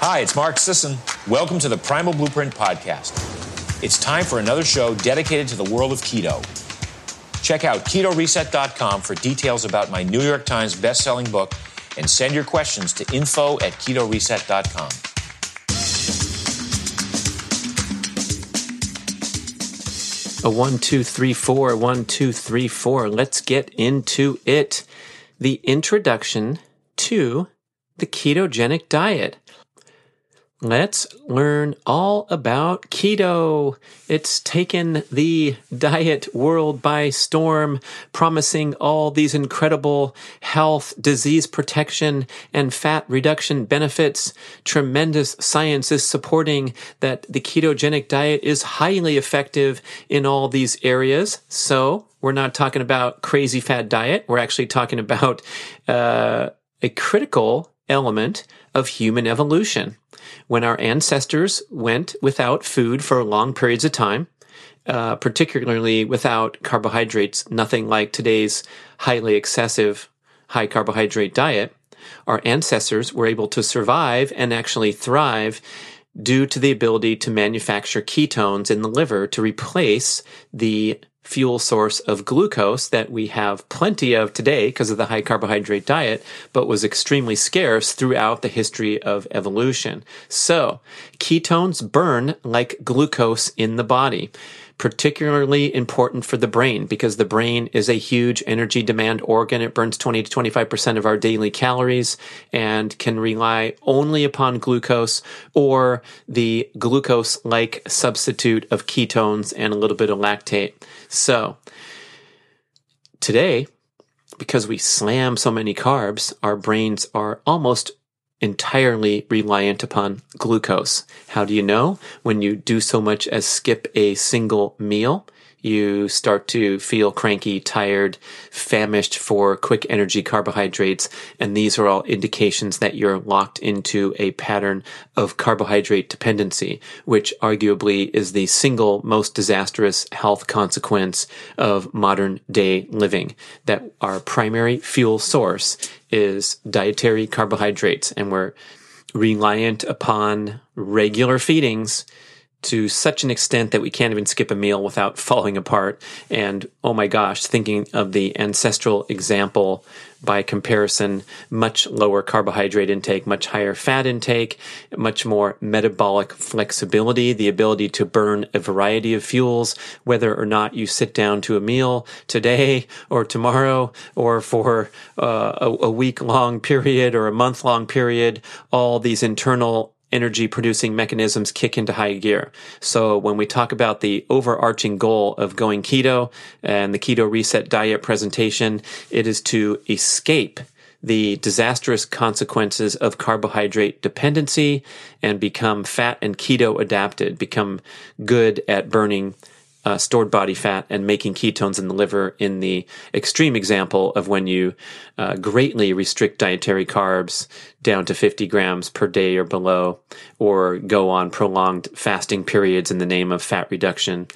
Hi, it's Mark Sisson. Welcome to the Primal Blueprint Podcast. It's time for another show dedicated to the world of keto. Check out ketoreset.com for details about my New York Times best-selling book and send your questions to info at ketoreset.com. A one, two, three, four, one, two, three, four. Let's get into it. The introduction to the ketogenic diet. Let's learn all about keto. It's taken the diet world by storm, promising all these incredible health, disease protection, and fat reduction benefits. Tremendous science is supporting that the ketogenic diet is highly effective in all these areas. So we're not talking about crazy fat diet. We're actually talking about uh, a critical element of human evolution. When our ancestors went without food for long periods of time, uh, particularly without carbohydrates, nothing like today's highly excessive high carbohydrate diet, our ancestors were able to survive and actually thrive due to the ability to manufacture ketones in the liver to replace the fuel source of glucose that we have plenty of today because of the high carbohydrate diet, but was extremely scarce throughout the history of evolution. So, ketones burn like glucose in the body particularly important for the brain because the brain is a huge energy demand organ. It burns 20 to 25% of our daily calories and can rely only upon glucose or the glucose like substitute of ketones and a little bit of lactate. So today, because we slam so many carbs, our brains are almost entirely reliant upon glucose. How do you know? When you do so much as skip a single meal, you start to feel cranky, tired, famished for quick energy carbohydrates. And these are all indications that you're locked into a pattern of carbohydrate dependency, which arguably is the single most disastrous health consequence of modern day living. That our primary fuel source is dietary carbohydrates and we're reliant upon regular feedings to such an extent that we can't even skip a meal without falling apart. And oh my gosh, thinking of the ancestral example by comparison, much lower carbohydrate intake, much higher fat intake, much more metabolic flexibility, the ability to burn a variety of fuels, whether or not you sit down to a meal today or tomorrow or for uh, a, a week long period or a month long period, all these internal energy producing mechanisms kick into high gear. So when we talk about the overarching goal of going keto and the keto reset diet presentation, it is to escape the disastrous consequences of carbohydrate dependency and become fat and keto adapted, become good at burning uh, stored body fat and making ketones in the liver in the extreme example of when you uh, greatly restrict dietary carbs down to 50 grams per day or below, or go on prolonged fasting periods in the name of fat reduction.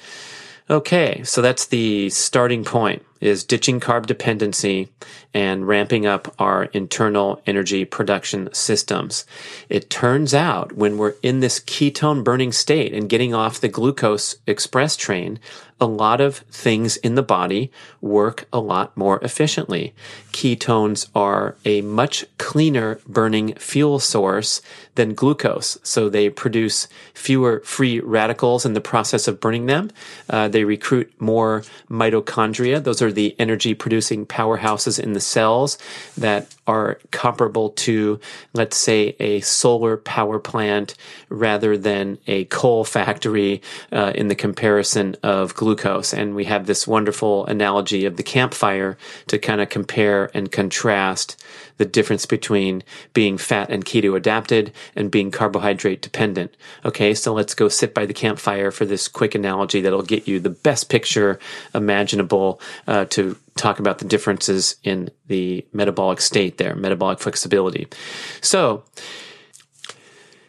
Okay, so that's the starting point is ditching carb dependency and ramping up our internal energy production systems. It turns out when we're in this ketone burning state and getting off the glucose express train, a lot of things in the body work a lot more efficiently. Ketones are a much cleaner burning fuel source than glucose. So they produce fewer free radicals in the process of burning them. Uh, they recruit more mitochondria. Those are the energy producing powerhouses in the cells that are comparable to, let's say, a solar power plant rather than a coal factory uh, in the comparison of glucose. And we have this wonderful analogy of the campfire to kind of compare and contrast the difference between being fat and keto adapted and being carbohydrate dependent. Okay, so let's go sit by the campfire for this quick analogy that'll get you the best picture imaginable uh, to talk about the differences in the metabolic state there, metabolic flexibility. So,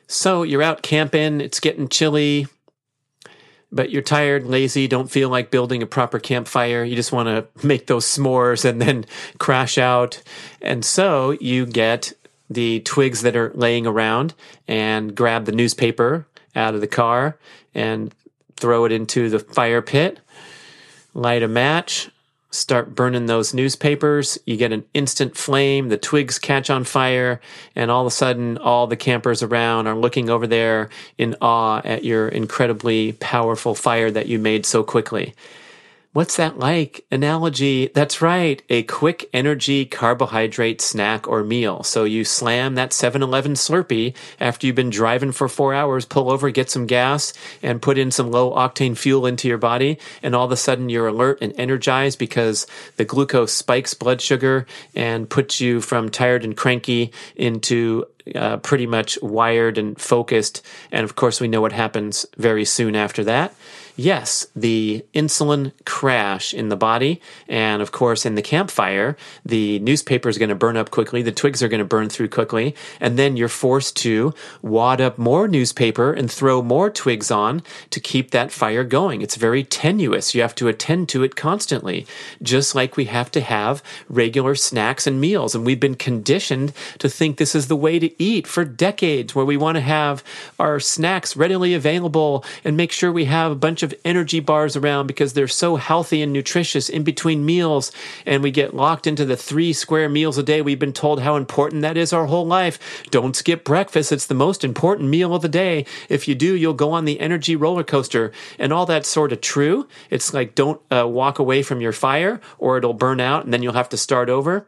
so you're out camping, it's getting chilly, but you're tired, lazy, don't feel like building a proper campfire. You just want to make those s'mores and then crash out. And so you get the twigs that are laying around and grab the newspaper out of the car and throw it into the fire pit, light a match, start burning those newspapers. You get an instant flame, the twigs catch on fire, and all of a sudden, all the campers around are looking over there in awe at your incredibly powerful fire that you made so quickly. What's that like? Analogy. That's right. A quick energy carbohydrate snack or meal. So you slam that 7-Eleven Slurpee after you've been driving for four hours, pull over, get some gas and put in some low octane fuel into your body. And all of a sudden you're alert and energized because the glucose spikes blood sugar and puts you from tired and cranky into uh, pretty much wired and focused. And of course, we know what happens very soon after that yes, the insulin crash in the body. And of course, in the campfire, the newspaper is going to burn up quickly. The twigs are going to burn through quickly. And then you're forced to wad up more newspaper and throw more twigs on to keep that fire going. It's very tenuous. You have to attend to it constantly, just like we have to have regular snacks and meals. And we've been conditioned to think this is the way to eat for decades, where we want to have our snacks readily available and make sure we have a bunch of energy bars around because they're so healthy and nutritious in between meals. And we get locked into the three square meals a day. We've been told how important that is our whole life. Don't skip breakfast. It's the most important meal of the day. If you do, you'll go on the energy roller coaster. And all that's sort of true. It's like don't uh, walk away from your fire or it'll burn out and then you'll have to start over.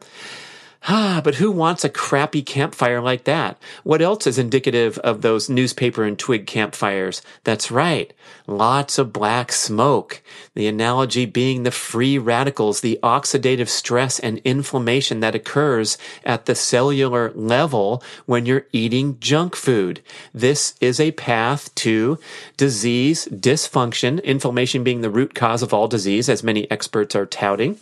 Ah, but who wants a crappy campfire like that? What else is indicative of those newspaper and twig campfires? That's right. Lots of black smoke. The analogy being the free radicals, the oxidative stress and inflammation that occurs at the cellular level when you're eating junk food. This is a path to disease, dysfunction, inflammation being the root cause of all disease, as many experts are touting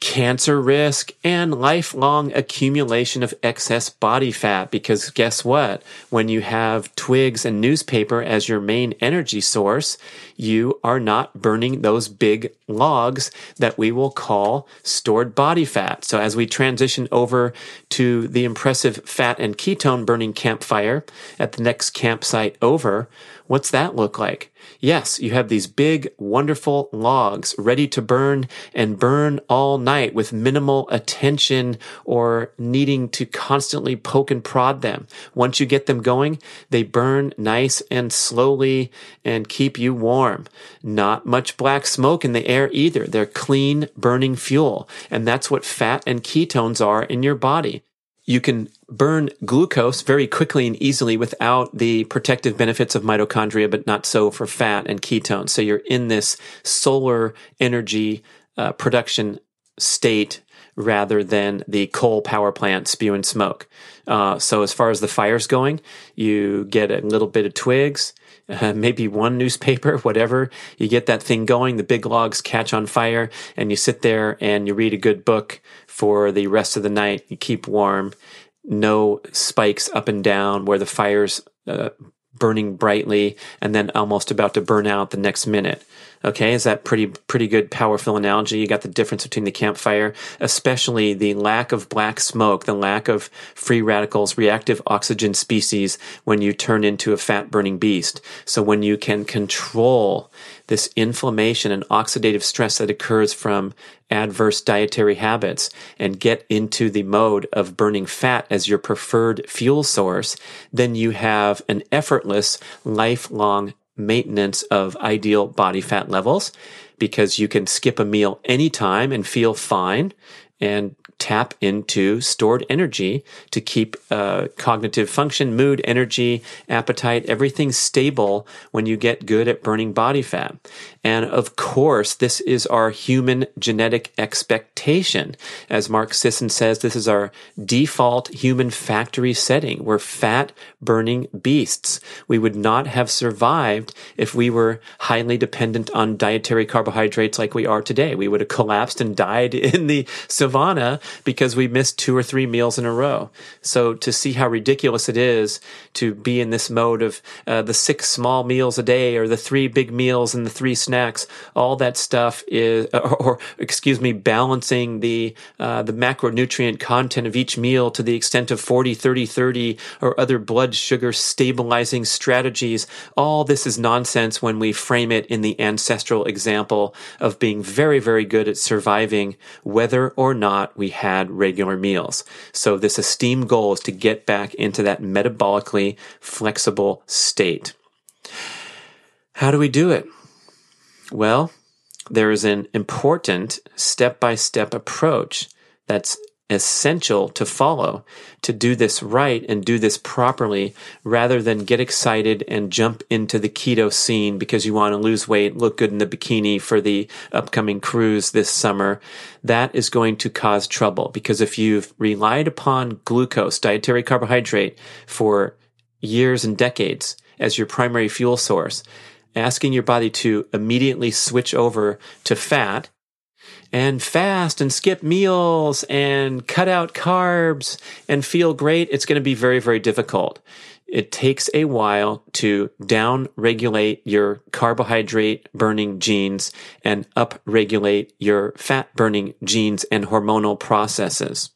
cancer risk, and lifelong accumulation of excess body fat. Because guess what? When you have twigs and newspaper as your main energy source, you are not burning those big logs that we will call stored body fat. So as we transition over to the impressive fat and ketone burning campfire at the next campsite over, what's that look like? Yes, you have these big, wonderful logs ready to burn and burn all night with minimal attention or needing to constantly poke and prod them. Once you get them going, they burn nice and slowly and keep you warm. Not much black smoke in the air either. They're clean burning fuel. And that's what fat and ketones are in your body you can burn glucose very quickly and easily without the protective benefits of mitochondria, but not so for fat and ketones. So you're in this solar energy uh, production state rather than the coal power plant spewing smoke. Uh, so as far as the fire's going, you get a little bit of twigs, uh, maybe one newspaper, whatever. You get that thing going, the big logs catch on fire, and you sit there and you read a good book for the rest of the night. You keep warm, no spikes up and down where the fire's uh, burning brightly and then almost about to burn out the next minute. Okay, is that pretty pretty good powerful analogy? You got the difference between the campfire, especially the lack of black smoke, the lack of free radicals, reactive oxygen species when you turn into a fat burning beast. So when you can control this inflammation and oxidative stress that occurs from adverse dietary habits and get into the mode of burning fat as your preferred fuel source, then you have an effortless lifelong maintenance of ideal body fat levels because you can skip a meal anytime and feel fine and tap into stored energy to keep uh, cognitive function, mood, energy, appetite, everything stable when you get good at burning body fat. And of course, this is our human genetic expectation. As Mark Sisson says, this is our default human factory setting. We're fat burning beasts. We would not have survived if we were highly dependent on dietary carbohydrates like we are today. We would have collapsed and died in the savannah because we missed two or three meals in a row. So to see how ridiculous it is to be in this mode of uh, the six small meals a day or the three big meals and the three snacks, all that stuff is, or, or excuse me, balancing the uh, the macronutrient content of each meal to the extent of 40, 30, 30, or other blood sugar stabilizing strategies. All this is nonsense when we frame it in the ancestral example of being very, very good at surviving whether or not we had regular meals. So this esteemed goal is to get back into that metabolically flexible state. How do we do it? Well, there is an important step by step approach that's essential to follow to do this right and do this properly rather than get excited and jump into the keto scene because you want to lose weight, look good in the bikini for the upcoming cruise this summer. That is going to cause trouble because if you've relied upon glucose, dietary carbohydrate for years and decades as your primary fuel source, asking your body to immediately switch over to fat and fast and skip meals and cut out carbs and feel great, it's going to be very, very difficult. It takes a while to down regulate your carbohydrate burning genes and up regulate your fat burning genes and hormonal processes.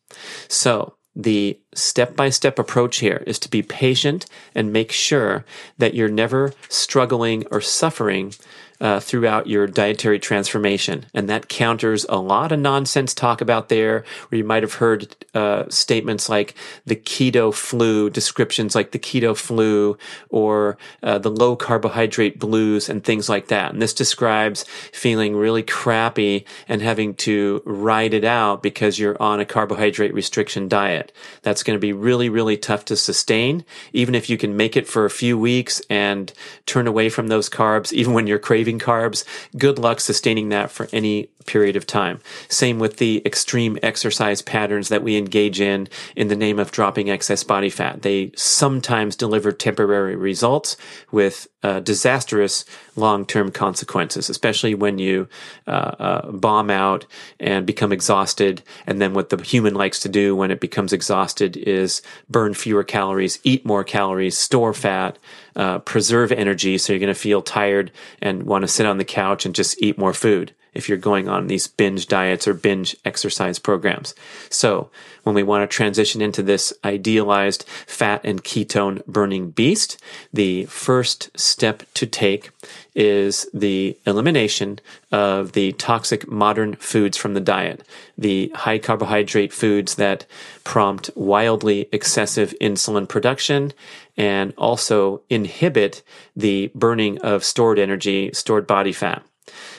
So the step by step approach here is to be patient and make sure that you're never struggling or suffering uh, throughout your dietary transformation. And that counters a lot of nonsense talk about there, where you might have heard uh, statements like the keto flu, descriptions like the keto flu or uh, the low carbohydrate blues and things like that. And this describes feeling really crappy and having to ride it out because you're on a carbohydrate restriction diet. That's going to be really, really tough to sustain, even if you can make it for a few weeks and turn away from those carbs, even when you're craving carbs, good luck sustaining that for any period of time. Same with the extreme exercise patterns that we engage in in the name of dropping excess body fat. They sometimes deliver temporary results with uh, disastrous long-term consequences, especially when you uh, uh, bomb out and become exhausted. And then what the human likes to do when it becomes exhausted is burn fewer calories, eat more calories, store fat, uh, preserve energy. So you're going to feel tired and want to sit on the couch and just eat more food if you're going on these binge diets or binge exercise programs. So when we want to transition into this idealized fat and ketone burning beast, the first step to take is the elimination of the toxic modern foods from the diet, the high carbohydrate foods that prompt wildly excessive insulin production and also inhibit the burning of stored energy, stored body fat.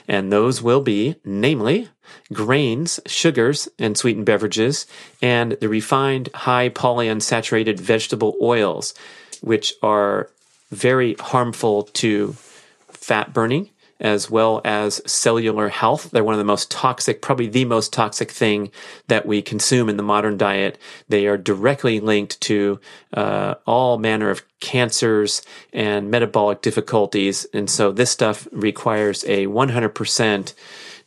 And those will be, namely, grains, sugars, and sweetened beverages, and the refined high polyunsaturated vegetable oils, which are very harmful to fat burning as well as cellular health. They're one of the most toxic, probably the most toxic thing that we consume in the modern diet. They are directly linked to uh, all manner of cancers and metabolic difficulties. And so this stuff requires a 100%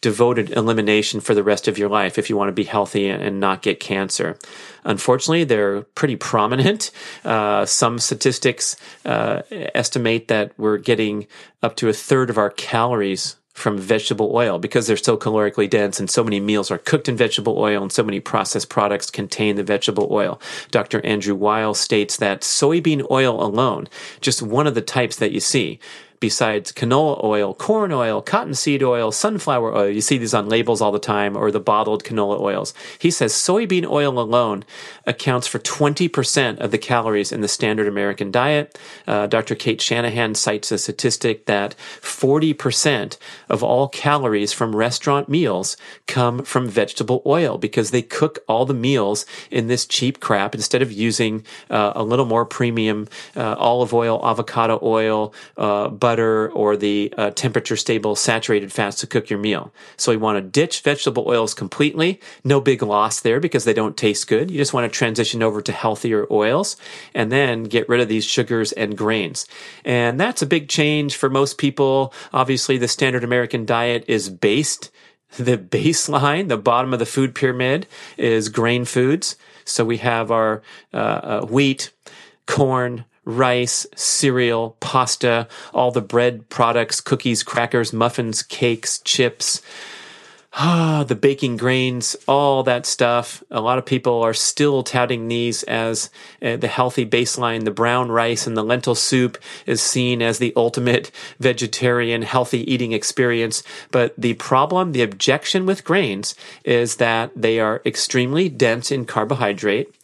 devoted elimination for the rest of your life if you want to be healthy and not get cancer. Unfortunately, they're pretty prominent. Uh, some statistics uh, estimate that we're getting up to a third of our calories from vegetable oil because they're so calorically dense and so many meals are cooked in vegetable oil and so many processed products contain the vegetable oil. Dr. Andrew Weil states that soybean oil alone, just one of the types that you see, besides canola oil, corn oil, cottonseed oil, sunflower oil. You see these on labels all the time, or the bottled canola oils. He says soybean oil alone accounts for 20% of the calories in the standard American diet. Uh, Dr. Cate Shanahan cites a statistic that 40% of all calories from restaurant meals come from vegetable oil because they cook all the meals in this cheap crap instead of using uh, a little more premium uh, olive oil, avocado oil, uh, butter or the uh, temperature stable saturated fats to cook your meal. So you want to ditch vegetable oils completely. No big loss there because they don't taste good. You just want to transition over to healthier oils and then get rid of these sugars and grains. And that's a big change for most people. Obviously, the standard American diet is based the baseline, the bottom of the food pyramid is grain foods. So we have our uh, uh, wheat, corn, rice, cereal, pasta, all the bread products, cookies, crackers, muffins, cakes, chips, ah, the baking grains, all that stuff. A lot of people are still touting these as uh, the healthy baseline. The brown rice and the lentil soup is seen as the ultimate vegetarian healthy eating experience. But the problem, the objection with grains is that they are extremely dense in carbohydrate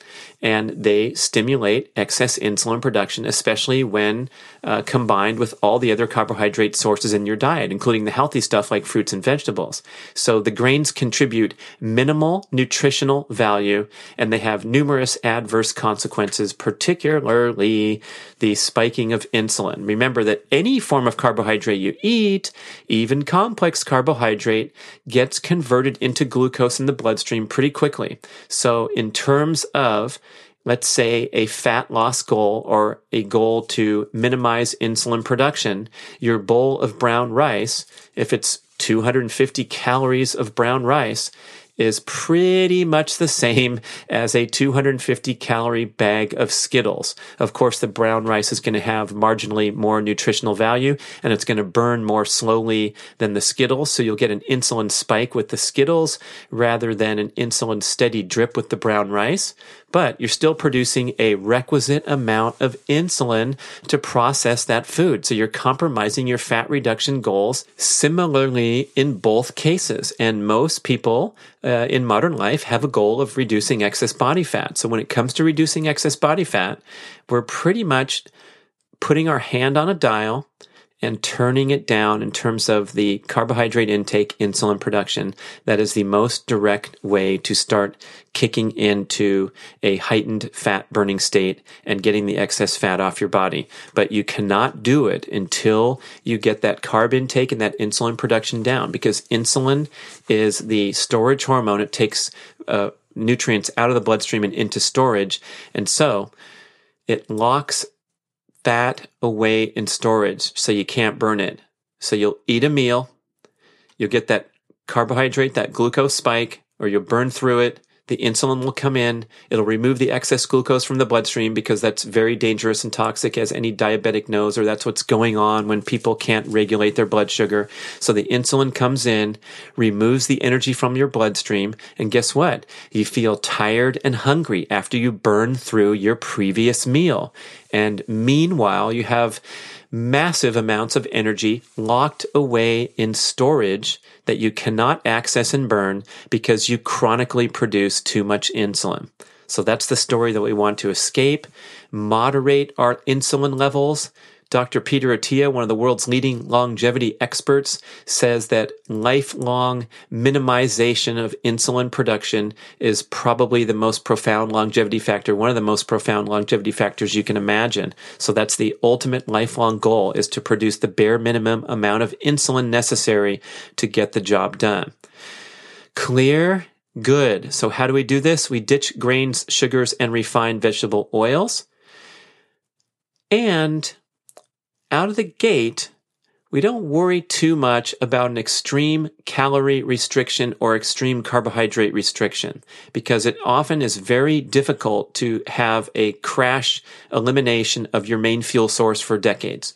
and they stimulate excess insulin production, especially when uh, combined with all the other carbohydrate sources in your diet, including the healthy stuff like fruits and vegetables. So the grains contribute minimal nutritional value and they have numerous adverse consequences, particularly the spiking of insulin. Remember that any form of carbohydrate you eat, even complex carbohydrate, gets converted into glucose in the bloodstream pretty quickly. So in terms of let's say a fat loss goal or a goal to minimize insulin production, your bowl of brown rice, if it's 250 calories of brown rice, is pretty much the same as a 250 calorie bag of Skittles. Of course, the brown rice is going to have marginally more nutritional value and it's going to burn more slowly than the Skittles. So you'll get an insulin spike with the Skittles rather than an insulin steady drip with the brown rice but you're still producing a requisite amount of insulin to process that food. So you're compromising your fat reduction goals similarly in both cases. And most people uh, in modern life have a goal of reducing excess body fat. So when it comes to reducing excess body fat, we're pretty much putting our hand on a dial and turning it down in terms of the carbohydrate intake, insulin production. That is the most direct way to start kicking into a heightened fat burning state and getting the excess fat off your body. But you cannot do it until you get that carb intake and that insulin production down because insulin is the storage hormone. It takes uh, nutrients out of the bloodstream and into storage. And so it locks fat away in storage so you can't burn it. So you'll eat a meal, you'll get that carbohydrate, that glucose spike, or you'll burn through it. The insulin will come in. It'll remove the excess glucose from the bloodstream because that's very dangerous and toxic, as any diabetic knows, or that's what's going on when people can't regulate their blood sugar. So the insulin comes in, removes the energy from your bloodstream, and guess what? You feel tired and hungry after you burn through your previous meal. And meanwhile, you have massive amounts of energy locked away in storage that you cannot access and burn because you chronically produce too much insulin. So that's the story that we want to escape, moderate our insulin levels, Dr. Peter Attia, one of the world's leading longevity experts, says that lifelong minimization of insulin production is probably the most profound longevity factor, one of the most profound longevity factors you can imagine. So that's the ultimate lifelong goal is to produce the bare minimum amount of insulin necessary to get the job done. Clear Good. So how do we do this? We ditch grains, sugars, and refined vegetable oils. And out of the gate, we don't worry too much about an extreme calorie restriction or extreme carbohydrate restriction because it often is very difficult to have a crash elimination of your main fuel source for decades.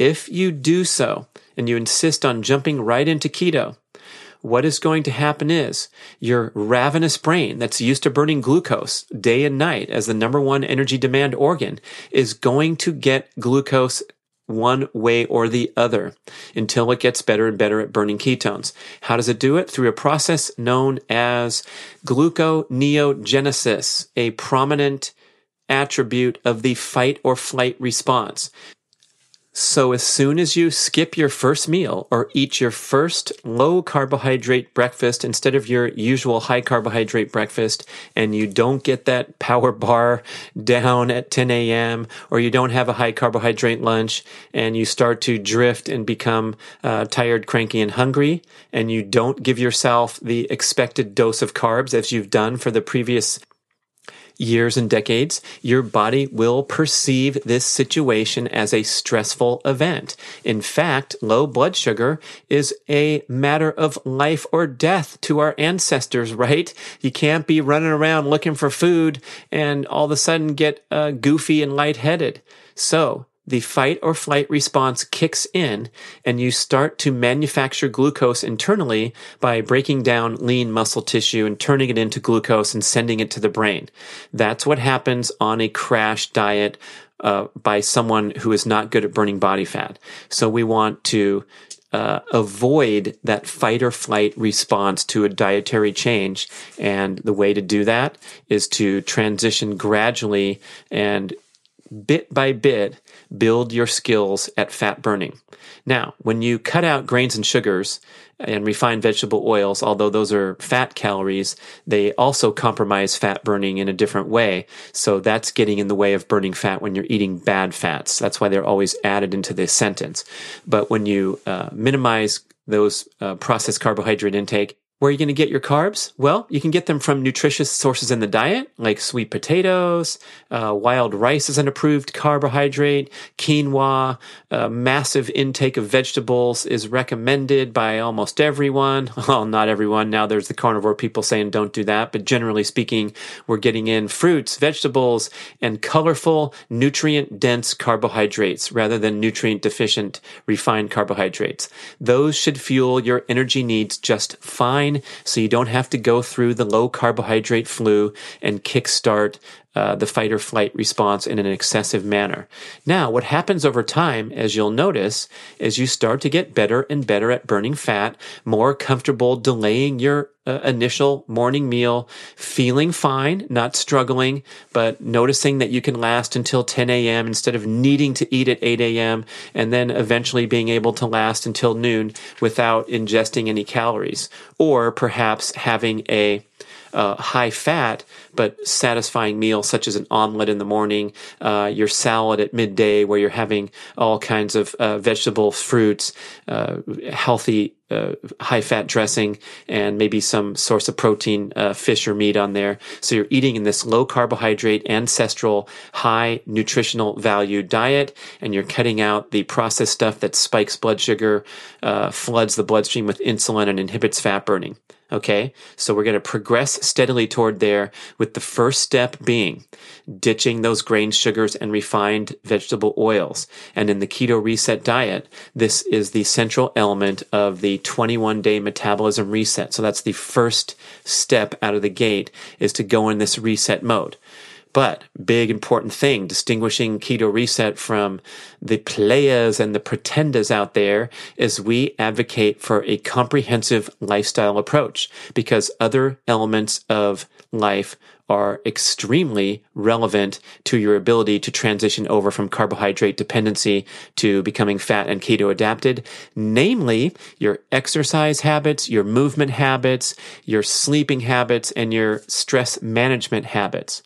If you do so and you insist on jumping right into keto, what is going to happen is your ravenous brain that's used to burning glucose day and night as the number one energy demand organ is going to get glucose one way or the other until it gets better and better at burning ketones. How does it do it? Through a process known as gluconeogenesis, a prominent attribute of the fight or flight response. So as soon as you skip your first meal or eat your first low carbohydrate breakfast instead of your usual high carbohydrate breakfast and you don't get that power bar down at 10 a.m. or you don't have a high carbohydrate lunch and you start to drift and become uh, tired, cranky, and hungry and you don't give yourself the expected dose of carbs as you've done for the previous years and decades, your body will perceive this situation as a stressful event. In fact, low blood sugar is a matter of life or death to our ancestors, right? You can't be running around looking for food and all of a sudden get uh, goofy and lightheaded. So the fight or flight response kicks in and you start to manufacture glucose internally by breaking down lean muscle tissue and turning it into glucose and sending it to the brain. That's what happens on a crash diet uh, by someone who is not good at burning body fat. So we want to uh, avoid that fight or flight response to a dietary change. And the way to do that is to transition gradually and bit by bit build your skills at fat burning. Now, when you cut out grains and sugars and refined vegetable oils, although those are fat calories, they also compromise fat burning in a different way. So that's getting in the way of burning fat when you're eating bad fats. That's why they're always added into this sentence. But when you uh, minimize those uh, processed carbohydrate intake, where are you going to get your carbs? Well, you can get them from nutritious sources in the diet, like sweet potatoes, uh, wild rice is an approved carbohydrate, quinoa, a massive intake of vegetables is recommended by almost everyone. Well, not everyone. Now there's the carnivore people saying don't do that, but generally speaking, we're getting in fruits, vegetables, and colorful, nutrient dense carbohydrates rather than nutrient deficient refined carbohydrates. Those should fuel your energy needs just fine fine, so you don't have to go through the low carbohydrate flu and kickstart uh, the fight or flight response in an excessive manner. Now, what happens over time, as you'll notice, is you start to get better and better at burning fat, more comfortable delaying your uh, initial morning meal, feeling fine, not struggling, but noticing that you can last until 10 a.m. instead of needing to eat at 8 a.m. and then eventually being able to last until noon without ingesting any calories. Or perhaps having a uh, high fat but satisfying meal such as an omelet in the morning, uh, your salad at midday where you're having all kinds of uh, vegetables, fruits, uh, healthy uh, high fat dressing and maybe some source of protein, uh, fish or meat on there. So you're eating in this low carbohydrate, ancestral, high nutritional value diet, and you're cutting out the processed stuff that spikes blood sugar, uh, floods the bloodstream with insulin, and inhibits fat burning. Okay, so we're going to progress steadily toward there with the first step being ditching those grain sugars and refined vegetable oils. And in the keto reset diet, this is the central element of the 21 day metabolism reset. So that's the first step out of the gate is to go in this reset mode. But big important thing distinguishing keto reset from the players and the pretenders out there is we advocate for a comprehensive lifestyle approach because other elements of life are extremely relevant to your ability to transition over from carbohydrate dependency to becoming fat and keto adapted, namely your exercise habits, your movement habits, your sleeping habits, and your stress management habits.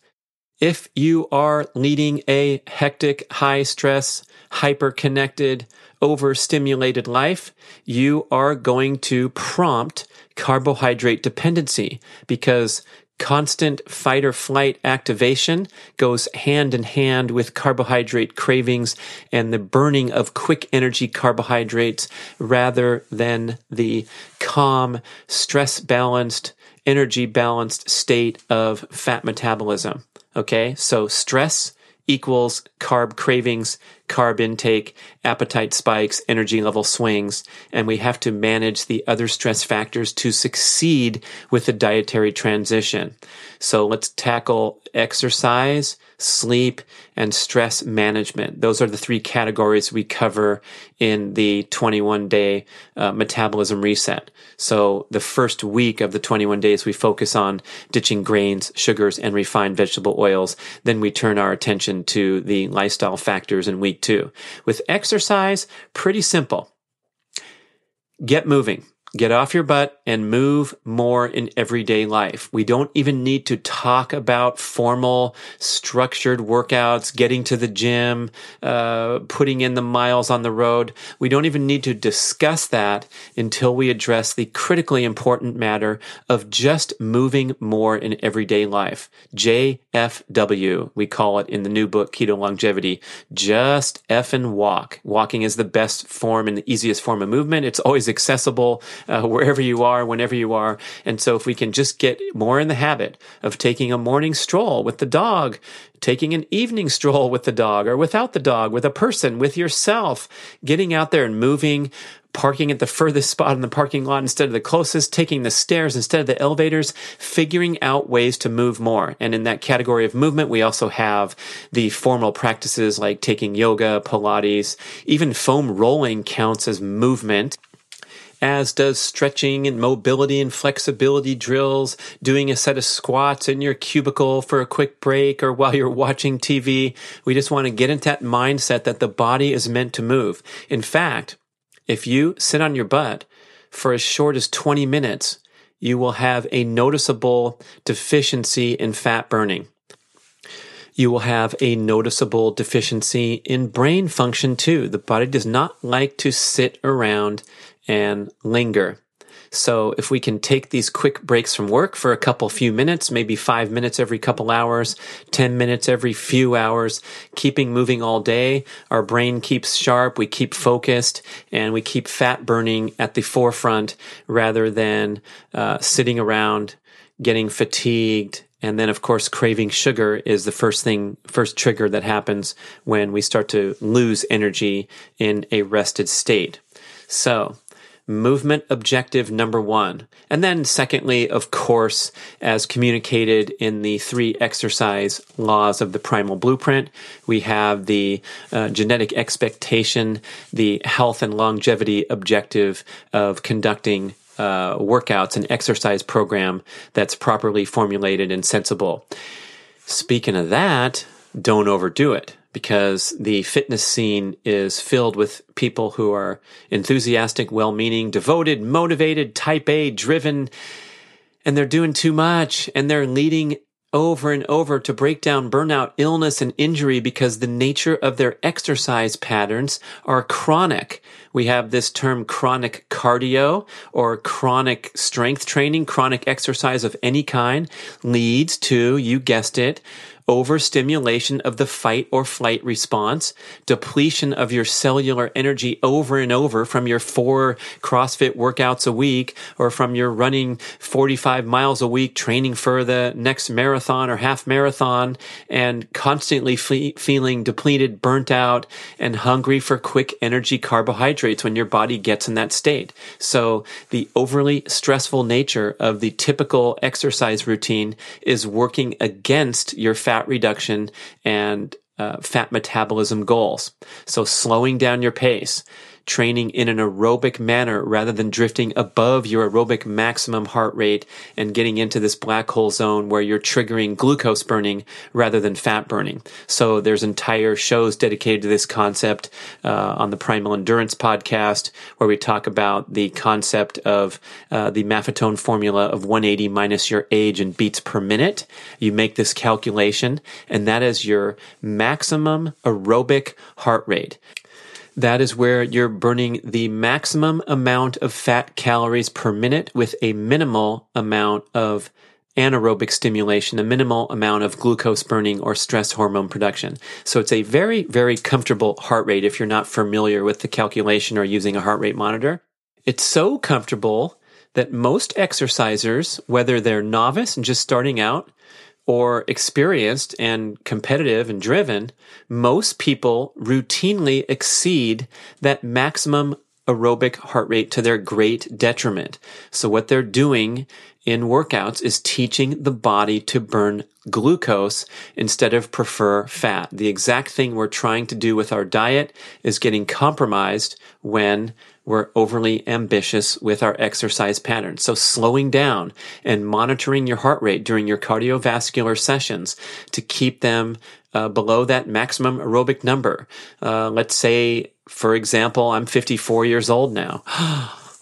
If you are leading a hectic, high stress, hyper connected, overstimulated life, you are going to prompt carbohydrate dependency because constant fight or flight activation goes hand in hand with carbohydrate cravings and the burning of quick energy carbohydrates rather than the calm, stress balanced, energy balanced state of fat metabolism. Okay. So stress equals carb cravings, carb intake, appetite spikes, energy level swings, and we have to manage the other stress factors to succeed with the dietary transition. So let's tackle exercise, sleep, and stress management. Those are the three categories we cover in the 21 day uh, metabolism reset. So the first week of the 21 days, we focus on ditching grains, sugars, and refined vegetable oils. Then we turn our attention to the lifestyle factors in week two. With exercise, pretty simple. Get moving Get off your butt and move more in everyday life. We don't even need to talk about formal, structured workouts, getting to the gym, uh, putting in the miles on the road. We don't even need to discuss that until we address the critically important matter of just moving more in everyday life. JFW, we call it in the new book, Keto Longevity. Just F and walk. Walking is the best form and the easiest form of movement. It's always accessible uh, wherever you are, whenever you are. And so if we can just get more in the habit of taking a morning stroll with the dog, taking an evening stroll with the dog or without the dog, with a person, with yourself, getting out there and moving, parking at the furthest spot in the parking lot instead of the closest, taking the stairs instead of the elevators, figuring out ways to move more. And in that category of movement, we also have the formal practices like taking yoga, Pilates, even foam rolling counts as movement as does stretching and mobility and flexibility drills, doing a set of squats in your cubicle for a quick break or while you're watching TV. We just want to get into that mindset that the body is meant to move. In fact, if you sit on your butt for as short as 20 minutes, you will have a noticeable deficiency in fat burning. You will have a noticeable deficiency in brain function too. The body does not like to sit around and linger. So if we can take these quick breaks from work for a couple few minutes, maybe five minutes every couple hours, 10 minutes every few hours, keeping moving all day, our brain keeps sharp, we keep focused, and we keep fat burning at the forefront rather than uh, sitting around getting fatigued and then, of course, craving sugar is the first thing, first trigger that happens when we start to lose energy in a rested state. So movement objective number one. And then secondly, of course, as communicated in the three exercise laws of the primal blueprint, we have the uh, genetic expectation, the health and longevity objective of conducting uh, workouts and exercise program that's properly formulated and sensible. Speaking of that, don't overdo it because the fitness scene is filled with people who are enthusiastic, well meaning, devoted, motivated, type A, driven, and they're doing too much and they're leading over and over to break down burnout, illness, and injury because the nature of their exercise patterns are chronic. We have this term chronic cardio or chronic strength training, chronic exercise of any kind leads to, you guessed it, overstimulation of the fight or flight response, depletion of your cellular energy over and over from your four CrossFit workouts a week or from your running 45 miles a week training for the next marathon or half marathon and constantly fe- feeling depleted, burnt out, and hungry for quick energy carbohydrates when your body gets in that state. So the overly stressful nature of the typical exercise routine is working against your fat fat reduction and uh, fat metabolism goals. So slowing down your pace, training in an aerobic manner rather than drifting above your aerobic maximum heart rate and getting into this black hole zone where you're triggering glucose burning rather than fat burning. So there's entire shows dedicated to this concept uh, on the Primal Endurance podcast where we talk about the concept of uh, the Maffetone formula of 180 minus your age in beats per minute. You make this calculation and that is your maximum aerobic heart rate. That is where you're burning the maximum amount of fat calories per minute with a minimal amount of anaerobic stimulation, a minimal amount of glucose burning or stress hormone production. So it's a very, very comfortable heart rate if you're not familiar with the calculation or using a heart rate monitor. It's so comfortable that most exercisers, whether they're novice and just starting out, or experienced and competitive and driven, most people routinely exceed that maximum aerobic heart rate to their great detriment. So what they're doing in workouts is teaching the body to burn glucose instead of prefer fat. The exact thing we're trying to do with our diet is getting compromised when we're overly ambitious with our exercise patterns. So slowing down and monitoring your heart rate during your cardiovascular sessions to keep them uh, below that maximum aerobic number. Uh, let's say, for example, I'm 54 years old now.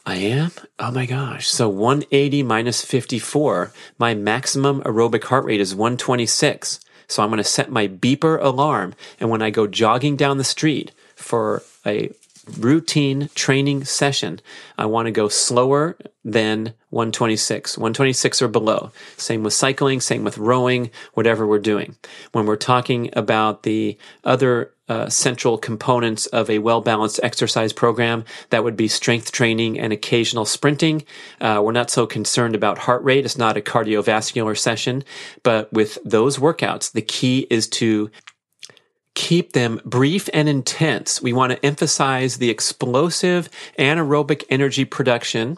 I am? Oh my gosh. So 180 minus 54, my maximum aerobic heart rate is 126. So I'm going to set my beeper alarm. And when I go jogging down the street for a routine training session, I want to go slower than 126, 126 or below. Same with cycling, same with rowing, whatever we're doing. When we're talking about the other uh, central components of a well balanced exercise program. That would be strength training and occasional sprinting. Uh, we're not so concerned about heart rate. It's not a cardiovascular session. But with those workouts, the key is to keep them brief and intense. We want to emphasize the explosive anaerobic energy production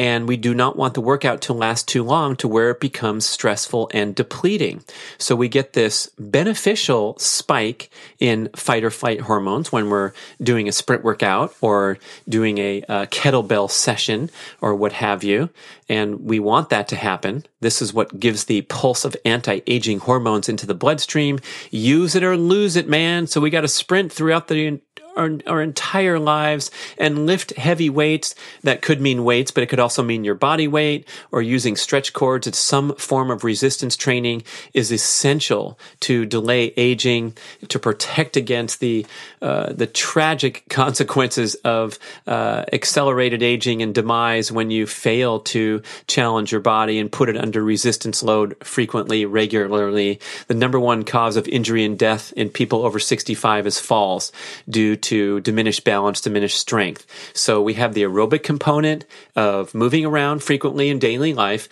and we do not want the workout to last too long to where it becomes stressful and depleting. So we get this beneficial spike in fight or flight hormones when we're doing a sprint workout or doing a, a kettlebell session or what have you. And we want that to happen. This is what gives the pulse of anti-aging hormones into the bloodstream. Use it or lose it, man. So we got to sprint throughout the our, our entire lives and lift heavy weights. That could mean weights, but it could also mean your body weight or using stretch cords. It's some form of resistance training is essential to delay aging, to protect against the uh, the tragic consequences of uh, accelerated aging and demise when you fail to challenge your body and put it under resistance load frequently, regularly. The number one cause of injury and death in people over 65 is falls due to diminish balance, diminish strength. So we have the aerobic component of moving around frequently in daily life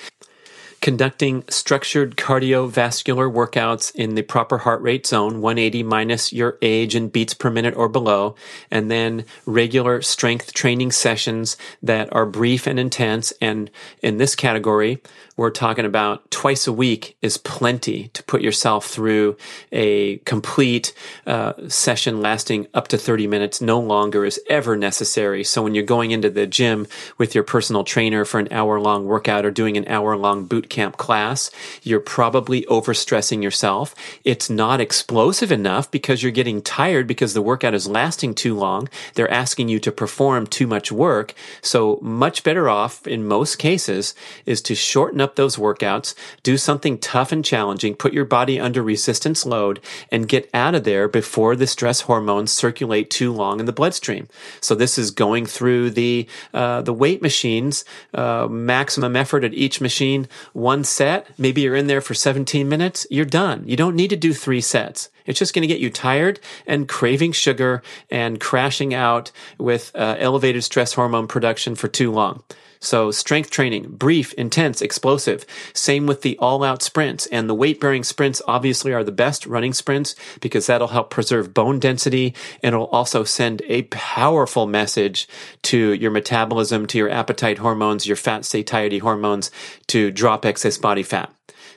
conducting structured cardiovascular workouts in the proper heart rate zone, 180 minus your age and beats per minute or below, and then regular strength training sessions that are brief and intense. And in this category, we're talking about twice a week is plenty to put yourself through a complete uh, session lasting up to 30 minutes. No longer is ever necessary. So when you're going into the gym with your personal trainer for an hour long workout or doing an hour long boot camp class, you're probably overstressing yourself. It's not explosive enough because you're getting tired because the workout is lasting too long. They're asking you to perform too much work. So much better off in most cases is to shorten up up those workouts, do something tough and challenging, put your body under resistance load, and get out of there before the stress hormones circulate too long in the bloodstream. So this is going through the uh, the weight machines, uh, maximum effort at each machine, one set. Maybe you're in there for 17 minutes. You're done. You don't need to do three sets. It's just going to get you tired and craving sugar and crashing out with uh, elevated stress hormone production for too long. So strength training, brief, intense, explosive. Same with the all out sprints and the weight bearing sprints obviously are the best running sprints because that'll help preserve bone density and it'll also send a powerful message to your metabolism, to your appetite hormones, your fat satiety hormones to drop excess body fat.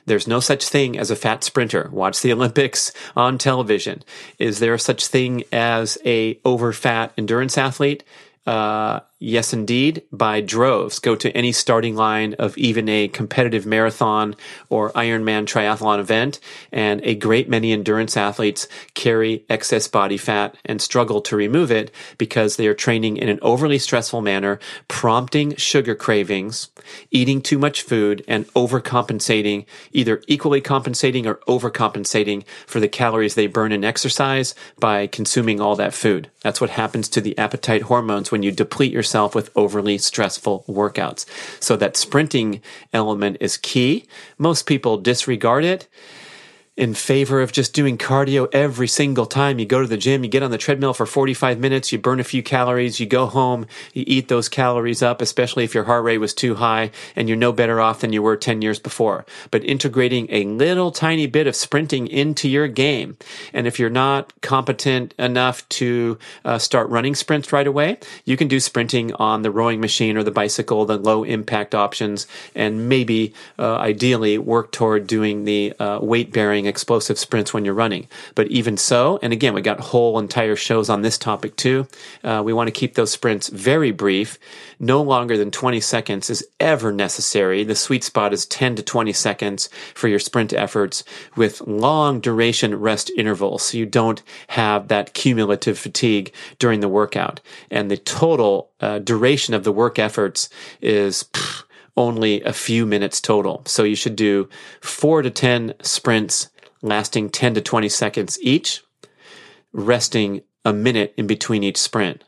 There's no such thing as a fat sprinter. Watch the Olympics on television. Is there such thing as a over fat endurance athlete? Uh, Yes, indeed, by droves. Go to any starting line of even a competitive marathon or Ironman triathlon event, and a great many endurance athletes carry excess body fat and struggle to remove it because they are training in an overly stressful manner, prompting sugar cravings, eating too much food, and overcompensating, either equally compensating or overcompensating for the calories they burn in exercise by consuming all that food. That's what happens to the appetite hormones when you deplete your yourself with overly stressful workouts. So that sprinting element is key. Most people disregard it in favor of just doing cardio every single time you go to the gym. You get on the treadmill for 45 minutes, you burn a few calories, you go home, you eat those calories up, especially if your heart rate was too high and you're no better off than you were 10 years before. But integrating a little tiny bit of sprinting into your game. And if you're not competent enough to uh, start running sprints right away, you can do sprinting on the rowing machine or the bicycle, the low impact options, and maybe uh, ideally work toward doing the uh, weight bearing explosive sprints when you're running. But even so, and again, we got whole entire shows on this topic too. Uh, we want to keep those sprints very brief. No longer than 20 seconds is ever necessary. The sweet spot is 10 to 20 seconds for your sprint efforts with long duration rest intervals. So you don't have that cumulative fatigue during the workout. And the total uh, duration of the work efforts is only a few minutes total. So you should do four to 10 sprints lasting 10 to 20 seconds each, resting a minute in between each sprint.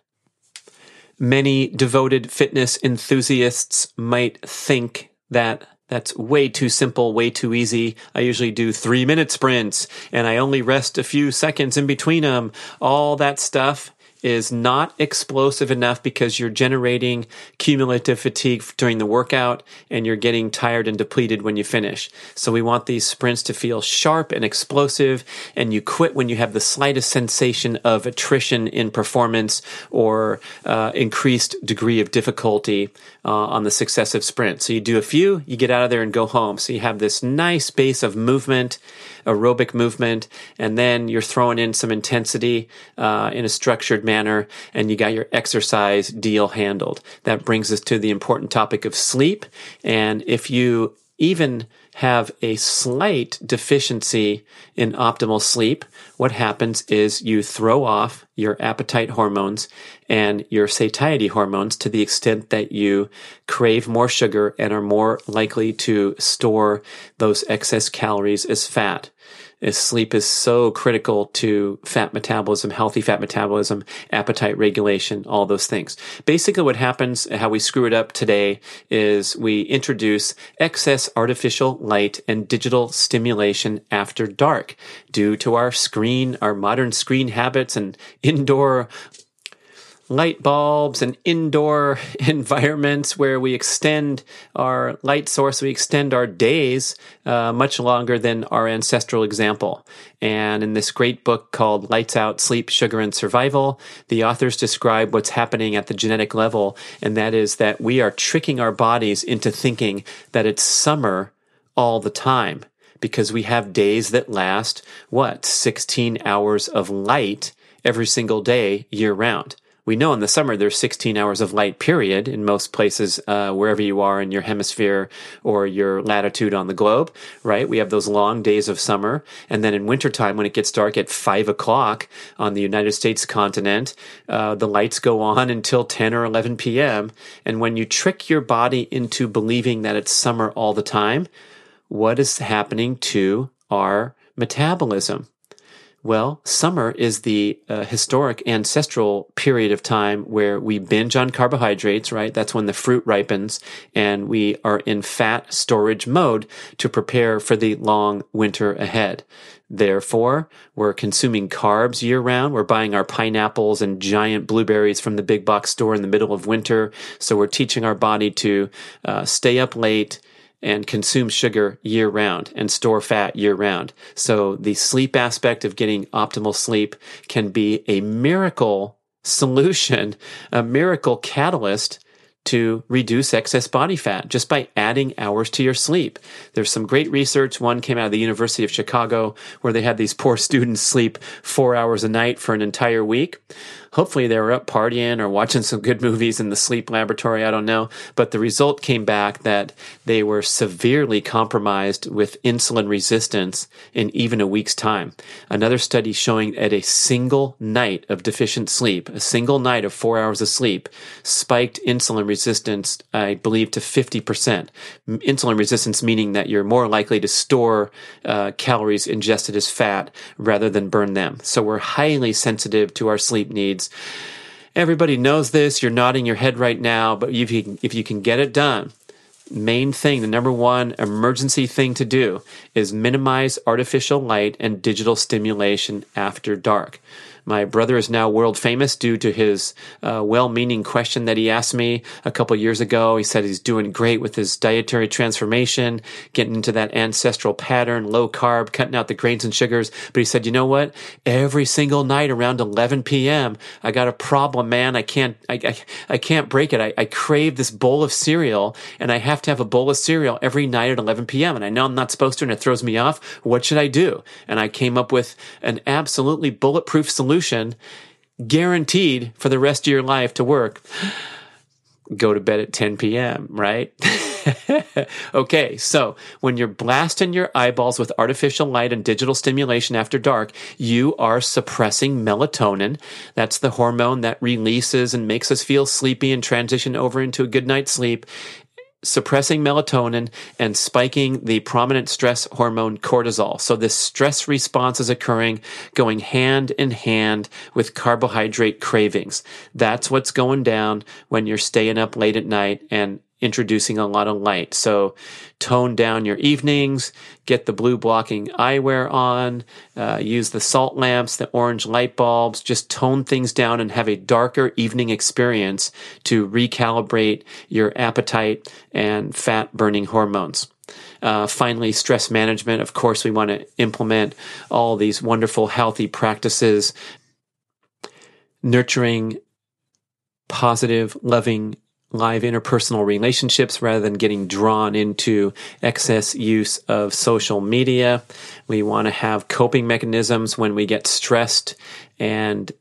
Many devoted fitness enthusiasts might think that that's way too simple, way too easy. I usually do three minute sprints and I only rest a few seconds in between them. All that stuff is not explosive enough because you're generating cumulative fatigue during the workout and you're getting tired and depleted when you finish. So we want these sprints to feel sharp and explosive and you quit when you have the slightest sensation of attrition in performance or uh, increased degree of difficulty uh, on the successive sprint. So you do a few, you get out of there and go home. So you have this nice base of movement aerobic movement, and then you're throwing in some intensity uh, in a structured manner, and you got your exercise deal handled. That brings us to the important topic of sleep. And if you even have a slight deficiency in optimal sleep, what happens is you throw off your appetite hormones and your satiety hormones to the extent that you crave more sugar and are more likely to store those excess calories as fat is sleep is so critical to fat metabolism, healthy fat metabolism, appetite regulation, all those things. Basically what happens, how we screw it up today is we introduce excess artificial light and digital stimulation after dark due to our screen, our modern screen habits and indoor light bulbs and indoor environments where we extend our light source, we extend our days uh, much longer than our ancestral example. And in this great book called Lights Out Sleep, Sugar, and Survival, the authors describe what's happening at the genetic level, and that is that we are tricking our bodies into thinking that it's summer all the time because we have days that last, what, 16 hours of light every single day year round we know in the summer there's 16 hours of light period in most places uh, wherever you are in your hemisphere or your latitude on the globe right? We have those long days of summer. And then in wintertime when it gets dark at 5 o'clock on the united states continent uh, the lights go on until 10 or 11 p.m and when you trick your body into believing that it's summer all the time what is happening to our metabolism well, summer is the uh, historic ancestral period of time where we binge on carbohydrates, right? That's when the fruit ripens and we are in fat storage mode to prepare for the long winter ahead. Therefore, we're consuming carbs year round. We're buying our pineapples and giant blueberries from the big box store in the middle of winter. So we're teaching our body to uh, stay up late, and consume sugar year round and store fat year round. So the sleep aspect of getting optimal sleep can be a miracle solution, a miracle catalyst to reduce excess body fat just by adding hours to your sleep. There's some great research. One came out of the University of Chicago where they had these poor students sleep four hours a night for an entire week. Hopefully they were up partying or watching some good movies in the sleep laboratory. I don't know. But the result came back that they were severely compromised with insulin resistance in even a week's time. Another study showing at a single night of deficient sleep, a single night of four hours of sleep, spiked insulin resistance, I believe, to 50%. Insulin resistance meaning that you're more likely to store uh, calories ingested as fat rather than burn them. So we're highly sensitive to our sleep needs Everybody knows this. You're nodding your head right now, but if you, if you can get it done, main thing, the number one emergency thing to do is minimize artificial light and digital stimulation after dark. My brother is now world famous due to his uh, well-meaning question that he asked me a couple years ago. He said he's doing great with his dietary transformation, getting into that ancestral pattern, low carb, cutting out the grains and sugars. But he said, you know what? Every single night around 11 p.m., I got a problem, man. I can't, I, I, I can't break it. I, I crave this bowl of cereal and I have to have a bowl of cereal every night at 11 p.m. And I know I'm not supposed to and it throws me off. What should I do? And I came up with an absolutely bulletproof solution guaranteed for the rest of your life to work. Go to bed at 10 p.m., right? okay, so when you're blasting your eyeballs with artificial light and digital stimulation after dark, you are suppressing melatonin. That's the hormone that releases and makes us feel sleepy and transition over into a good night's sleep suppressing melatonin and spiking the prominent stress hormone cortisol. So this stress response is occurring going hand in hand with carbohydrate cravings. That's what's going down when you're staying up late at night and introducing a lot of light. So tone down your evenings, get the blue blocking eyewear on, uh, use the salt lamps, the orange light bulbs, just tone things down and have a darker evening experience to recalibrate your appetite and fat burning hormones. Uh, finally, stress management. Of course, we want to implement all these wonderful, healthy practices, nurturing positive, loving live interpersonal relationships rather than getting drawn into excess use of social media. We want to have coping mechanisms when we get stressed and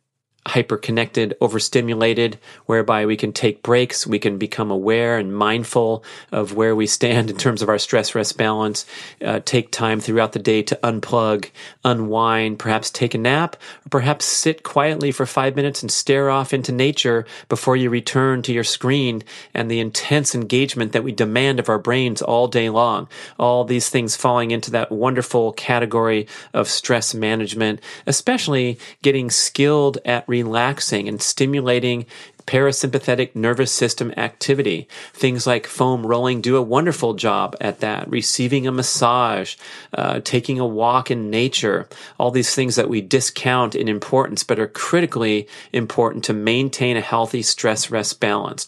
hyper-connected, overstimulated, whereby we can take breaks, we can become aware and mindful of where we stand in terms of our stress rest balance, uh, take time throughout the day to unplug, unwind, perhaps take a nap, or perhaps sit quietly for five minutes and stare off into nature before you return to your screen and the intense engagement that we demand of our brains all day long. All these things falling into that wonderful category of stress management, especially getting skilled at relaxing and stimulating parasympathetic nervous system activity. Things like foam rolling do a wonderful job at that. Receiving a massage, uh, taking a walk in nature, all these things that we discount in importance but are critically important to maintain a healthy stress rest balance.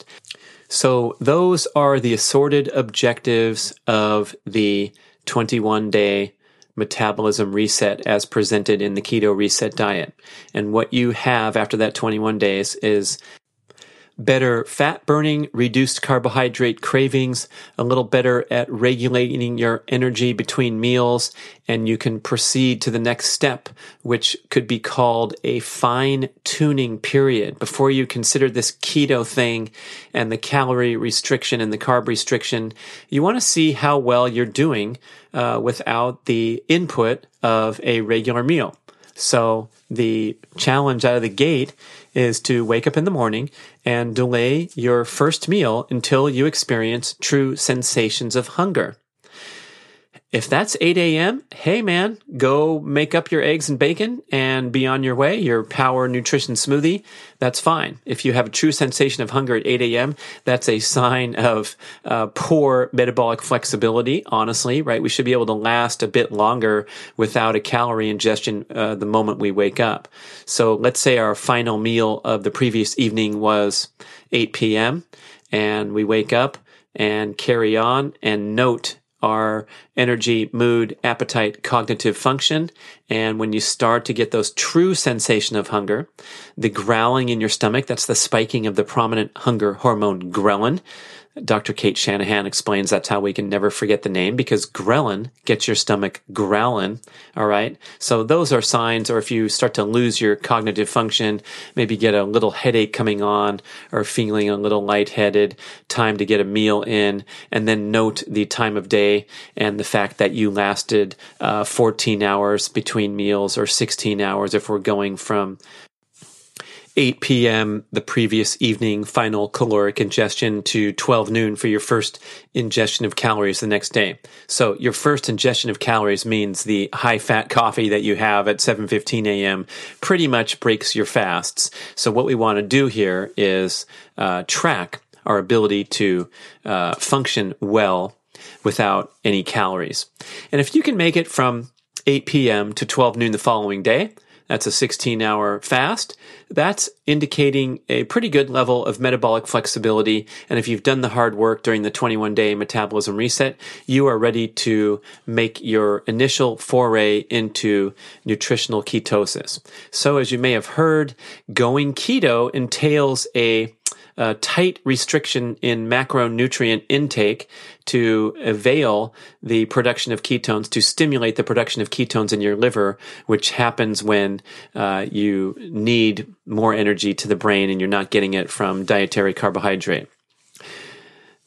So those are the assorted objectives of the 21 day metabolism reset as presented in the keto reset diet. And what you have after that 21 days is better fat burning, reduced carbohydrate cravings, a little better at regulating your energy between meals, and you can proceed to the next step, which could be called a fine tuning period. Before you consider this keto thing and the calorie restriction and the carb restriction, you want to see how well you're doing uh, without the input of a regular meal. So the challenge out of the gate is to wake up in the morning and delay your first meal until you experience true sensations of hunger. If that's 8 a.m., hey man, go make up your eggs and bacon and be on your way, your power nutrition smoothie. That's fine. If you have a true sensation of hunger at 8 a.m., that's a sign of uh, poor metabolic flexibility, honestly, right? We should be able to last a bit longer without a calorie ingestion uh, the moment we wake up. So let's say our final meal of the previous evening was 8 p.m. and we wake up and carry on and note are energy, mood, appetite, cognitive function. And when you start to get those true sensation of hunger, the growling in your stomach, that's the spiking of the prominent hunger hormone ghrelin. Dr. Cate Shanahan explains that's how we can never forget the name because ghrelin gets your stomach growling. All right. So those are signs, or if you start to lose your cognitive function, maybe get a little headache coming on or feeling a little lightheaded, time to get a meal in, and then note the time of day and the fact that you lasted uh, 14 hours between meals or 16 hours if we're going from 8 p.m. the previous evening final caloric ingestion to 12 noon for your first ingestion of calories the next day. So your first ingestion of calories means the high fat coffee that you have at 7:15 a.m. pretty much breaks your fasts. So what we want to do here is uh, track our ability to uh, function well without any calories. And if you can make it from 8 p.m. to 12 noon the following day, that's a 16 hour fast. That's indicating a pretty good level of metabolic flexibility. And if you've done the hard work during the 21 day metabolism reset, you are ready to make your initial foray into nutritional ketosis. So as you may have heard, going keto entails a uh, tight restriction in macronutrient intake to avail the production of ketones, to stimulate the production of ketones in your liver, which happens when uh, you need more energy to the brain and you're not getting it from dietary carbohydrate.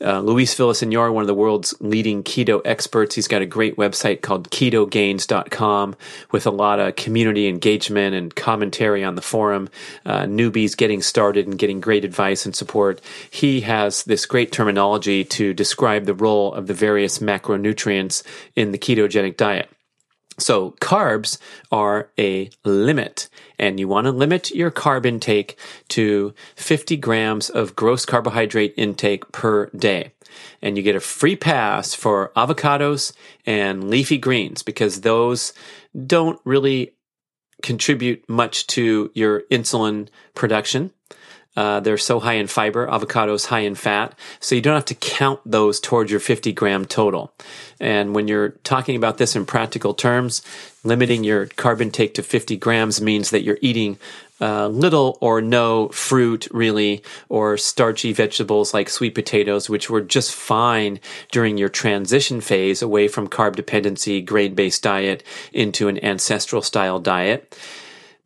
Uh, Luis Villasenor, one of the world's leading keto experts, he's got a great website called ketogains.com with a lot of community engagement and commentary on the forum, uh, newbies getting started and getting great advice and support. He has this great terminology to describe the role of the various macronutrients in the ketogenic diet. So carbs are a limit and you want to limit your carb intake to 50 grams of gross carbohydrate intake per day. And you get a free pass for avocados and leafy greens because those don't really contribute much to your insulin production. Uh, they're so high in fiber, avocados high in fat, so you don't have to count those towards your 50 gram total. And when you're talking about this in practical terms, limiting your carb intake to 50 grams means that you're eating uh, little or no fruit, really, or starchy vegetables like sweet potatoes, which were just fine during your transition phase away from carb dependency, grain based diet into an ancestral style diet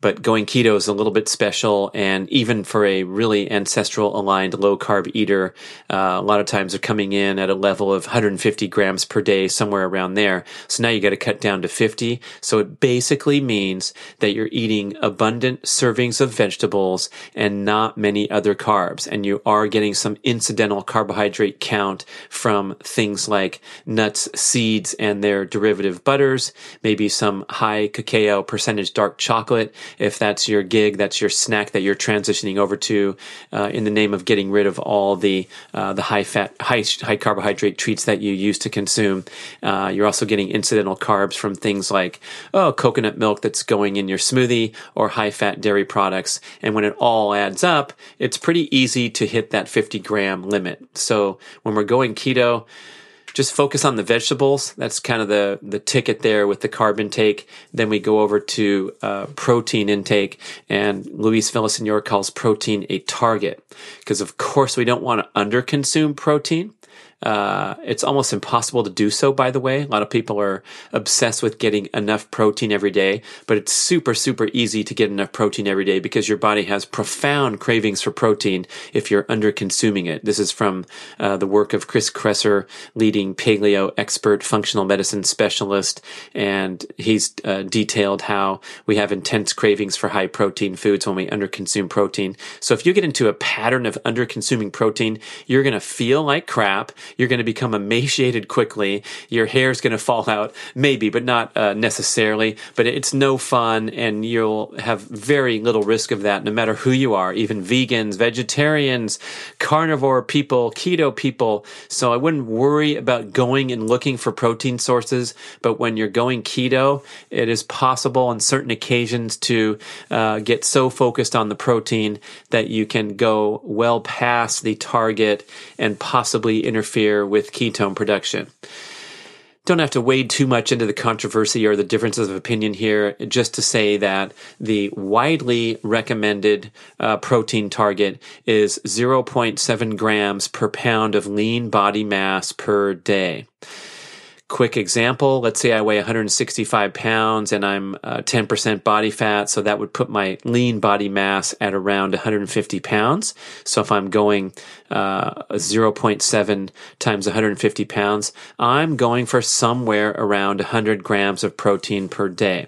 but going keto is a little bit special. And even for a really ancestral aligned low carb eater, uh, a lot of times they're coming in at a level of 150 grams per day, somewhere around there. So now you got to cut down to 50. So it basically means that you're eating abundant servings of vegetables and not many other carbs. And you are getting some incidental carbohydrate count from things like nuts, seeds, and their derivative butters, maybe some high cacao percentage dark chocolate if that's your gig, that's your snack that you're transitioning over to uh, in the name of getting rid of all the uh, the high fat, high high carbohydrate treats that you used to consume. Uh, you're also getting incidental carbs from things like oh coconut milk that's going in your smoothie or high fat dairy products. And when it all adds up, it's pretty easy to hit that 50 gram limit. So when we're going keto just focus on the vegetables. That's kind of the the ticket there with the carb intake. Then we go over to uh, protein intake, and Luis Villasenor calls protein a target because, of course, we don't want to underconsume protein. Uh, it's almost impossible to do so, by the way. A lot of people are obsessed with getting enough protein every day, but it's super, super easy to get enough protein every day because your body has profound cravings for protein if you're under consuming it. This is from uh, the work of Chris Kresser, leading paleo expert, functional medicine specialist, and he's uh, detailed how we have intense cravings for high protein foods when we under consume protein. So if you get into a pattern of under consuming protein, you're going to feel like crap. You're going to become emaciated quickly. Your hair is going to fall out, maybe, but not uh, necessarily. But it's no fun, and you'll have very little risk of that, no matter who you are, even vegans, vegetarians, carnivore people, keto people. So I wouldn't worry about going and looking for protein sources. But when you're going keto, it is possible on certain occasions to uh, get so focused on the protein that you can go well past the target and possibly interfere interfere with ketone production. Don't have to wade too much into the controversy or the differences of opinion here, just to say that the widely recommended uh, protein target is 0.7 grams per pound of lean body mass per day quick example. Let's say i weigh 165 pounds and i'm uh, 10% body fat so that would put my lean body mass at around 150 pounds. So if i'm going uh, 0.7 times 150 pounds i'm going for somewhere around 100 grams of protein per day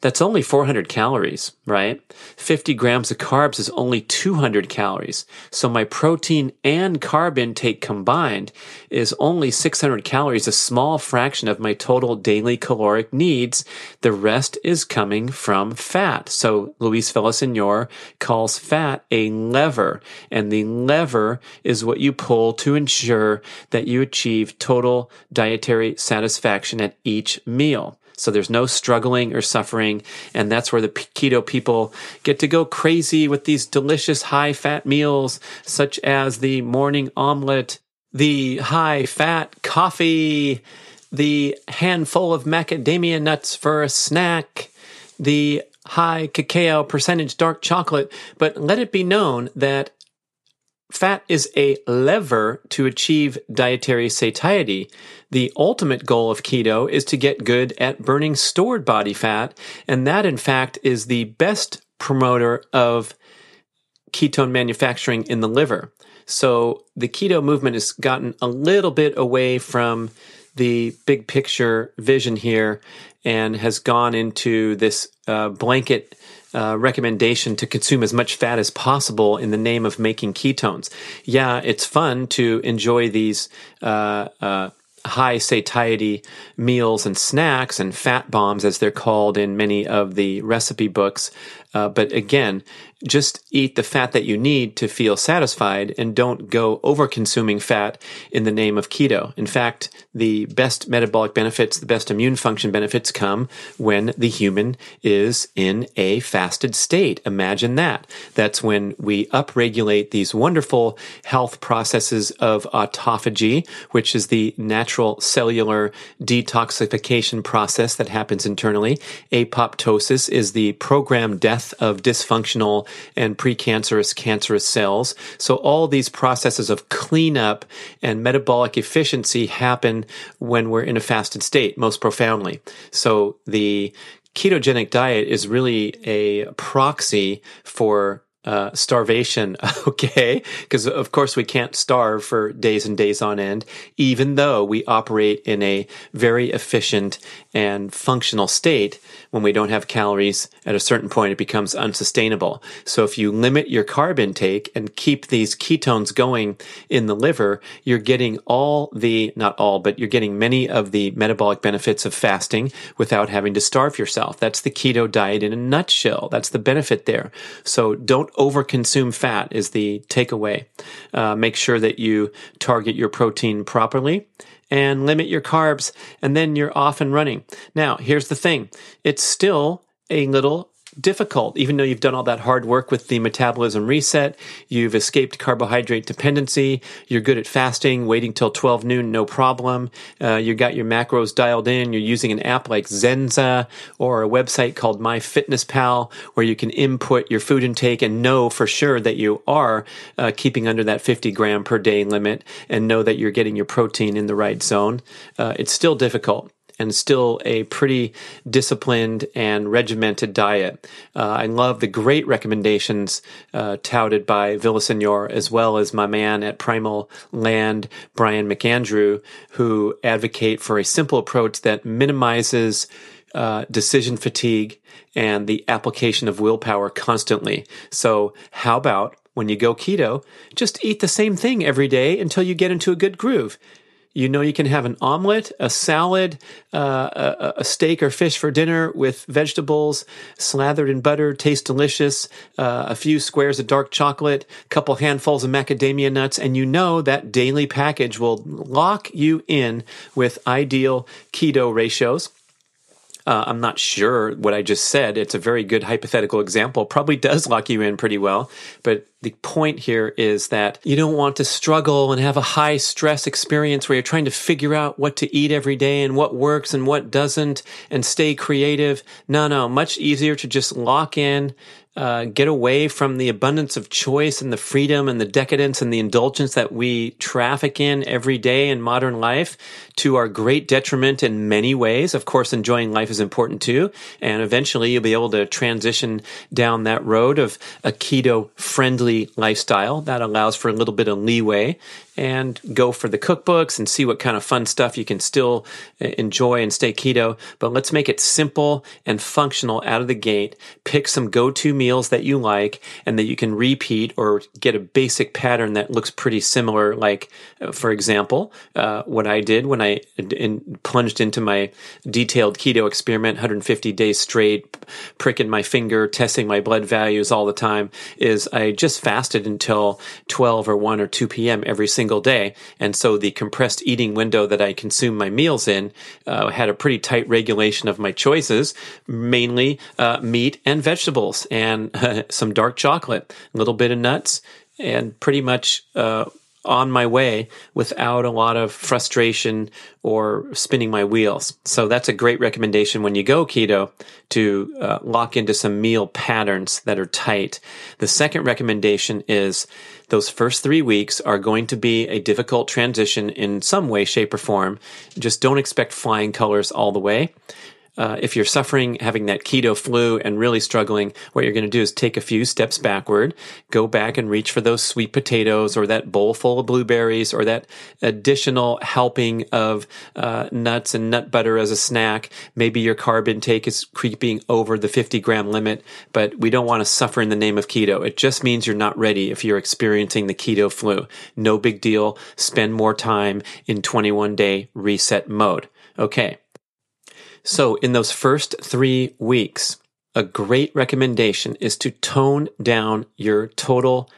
that's only 400 calories, right? 50 grams of carbs is only 200 calories. So my protein and carb intake combined is only 600 calories, a small fraction of my total daily caloric needs. The rest is coming from fat. So Luis Villasenor calls fat a lever, and the lever is what you pull to ensure that you achieve total dietary satisfaction at each meal. So there's no struggling or suffering. And that's where the keto people get to go crazy with these delicious high fat meals, such as the morning omelet, the high fat coffee, the handful of macadamia nuts for a snack, the high cacao percentage dark chocolate. But let it be known that fat is a lever to achieve dietary satiety. The ultimate goal of keto is to get good at burning stored body fat, and that in fact is the best promoter of ketone manufacturing in the liver. So the keto movement has gotten a little bit away from the big picture vision here and has gone into this uh, blanket uh, recommendation to consume as much fat as possible in the name of making ketones. Yeah, it's fun to enjoy these uh, uh high satiety meals and snacks and fat bombs, as they're called in many of the recipe books. Uh, but again, just eat the fat that you need to feel satisfied and don't go over consuming fat in the name of keto. In fact, the best metabolic benefits, the best immune function benefits come when the human is in a fasted state. Imagine that. That's when we upregulate these wonderful health processes of autophagy, which is the natural cellular detoxification process that happens internally. Apoptosis is the programmed death of dysfunctional and precancerous cancerous cells. So all these processes of cleanup and metabolic efficiency happen when we're in a fasted state most profoundly. So the ketogenic diet is really a proxy for uh, starvation, okay? Because of course we can't starve for days and days on end, even though we operate in a very efficient and functional state. When we don't have calories at a certain point, it becomes unsustainable. So if you limit your carb intake and keep these ketones going in the liver, you're getting all the, not all, but you're getting many of the metabolic benefits of fasting without having to starve yourself. That's the keto diet in a nutshell. That's the benefit there. So don't overconsume fat is the takeaway. Uh, make sure that you target your protein properly and limit your carbs, and then you're off and running. Now, here's the thing it's still a little difficult, even though you've done all that hard work with the metabolism reset. You've escaped carbohydrate dependency. You're good at fasting, waiting till 12 noon, no problem. Uh, you got your macros dialed in. You're using an app like Senza or a website called MyFitnessPal where you can input your food intake and know for sure that you are uh, keeping under that 50 gram per day limit and know that you're getting your protein in the right zone. Uh, it's still difficult and still a pretty disciplined and regimented diet. Uh, I love the great recommendations uh, touted by Villasenor as well as my man at Primal Land, Brian McAndrew, who advocate for a simple approach that minimizes uh, decision fatigue and the application of willpower constantly. So, how about when you go keto, just eat the same thing every day until you get into a good groove. You know, you can have an omelet, a salad, uh, a, a, steak or fish for dinner with vegetables slathered in butter, taste delicious, uh, a few squares of dark chocolate, a couple handfuls of macadamia nuts, and you know that daily package will lock you in with ideal keto ratios. Uh, I'm not sure what I just said. It's a very good hypothetical example. Probably does lock you in pretty well. But the point here is that you don't want to struggle and have a high stress experience where you're trying to figure out what to eat every day and what works and what doesn't and stay creative. No, no, much easier to just lock in, uh, get away from the abundance of choice and the freedom and the decadence and the indulgence that we traffic in every day in modern life to our great detriment in many ways. Of course, enjoying life is important too. And eventually you'll be able to transition down that road of a keto friendly lifestyle. That allows for a little bit of leeway and go for the cookbooks and see what kind of fun stuff you can still uh, enjoy and stay keto. But let's make it simple and functional out of the gate. Pick some go to meals that you like and that you can repeat or get a basic pattern that looks pretty similar. Like, uh, for example, uh, what I did when I in, plunged into my detailed keto experiment, 150 days straight, pricking my finger, testing my blood values all the time, is I just fasted until 12 or 1 or 2 p.m. every single single day. And so the compressed eating window that I consume my meals in uh, had a pretty tight regulation of my choices, mainly uh, meat and vegetables and uh, some dark chocolate, a little bit of nuts, and pretty much uh, on my way without a lot of frustration or spinning my wheels. So that's a great recommendation when you go keto to uh, lock into some meal patterns that are tight. The second recommendation is those first three weeks are going to be a difficult transition in some way, shape, or form. Just don't expect flying colors all the way. Uh, if you're suffering having that keto flu and really struggling, what you're going to do is take a few steps backward, go back and reach for those sweet potatoes or that bowl full of blueberries or that additional helping of uh, nuts and nut butter as a snack. Maybe your carb intake is creeping over the 50 gram limit, but we don't want to suffer in the name of keto. It just means you're not ready if you're experiencing the keto flu. No big deal. Spend more time in 21 day reset mode. Okay. So, in those first three weeks, a great recommendation is to tone down your total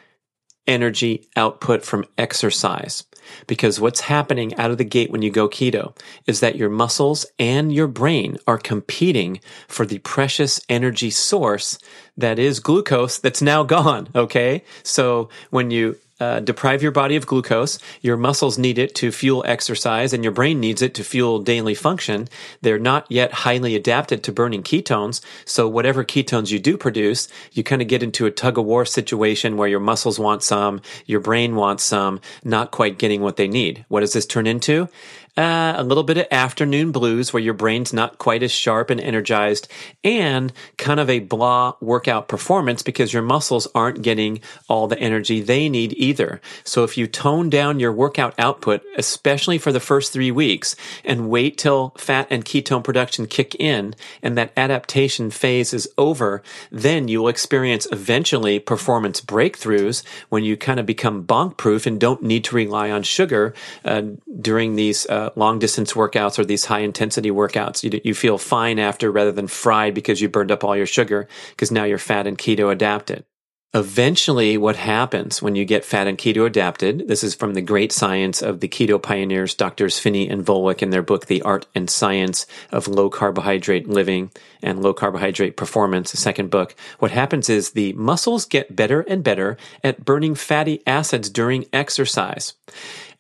energy output from exercise. Because what's happening out of the gate when you go keto is that your muscles and your brain are competing for the precious energy source that is glucose that's now gone. Okay. So when you uh, deprive your body of glucose. Your muscles need it to fuel exercise, and your brain needs it to fuel daily function. They're not yet highly adapted to burning ketones. So, whatever ketones you do produce, you kind of get into a tug of war situation where your muscles want some, your brain wants some, not quite getting what they need. What does this turn into? Uh, a little bit of afternoon blues where your brain's not quite as sharp and energized, and kind of a blah workout performance because your muscles aren't getting all the energy they need either. So if you tone down your workout output, especially for the first three weeks, and wait till fat and ketone production kick in and that adaptation phase is over, then you will experience eventually performance breakthroughs when you kind of become bonk proof and don't need to rely on sugar uh, during these uh, Uh, long distance workouts or these high intensity workouts. You, you feel fine after rather than fried because you burned up all your sugar because now you're fat and keto adapted. Eventually, what happens when you get fat and keto adapted, this is from the great science of the keto pioneers, Doctors Phinney and Volek in their book, The Art and Science of Low Carbohydrate Living and Low Carbohydrate Performance, second book. What happens is the muscles get better and better at burning fatty acids during exercise.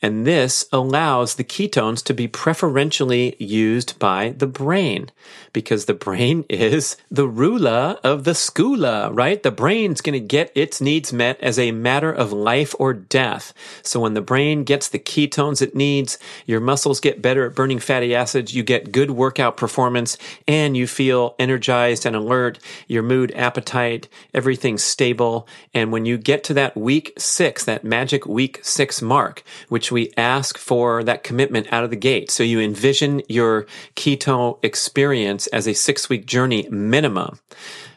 And this allows the ketones to be preferentially used by the brain because the brain is the ruler of the skoola, right? The brain's going to get its needs met as a matter of life or death. So when the brain gets the ketones it needs, your muscles get better at burning fatty acids, you get good workout performance, and you feel energized and alert, your mood, appetite, everything's stable. And when you get to that week six, that magic week six mark, which we ask for that commitment out of the gate. So you envision your keto experience as a six week journey minimum.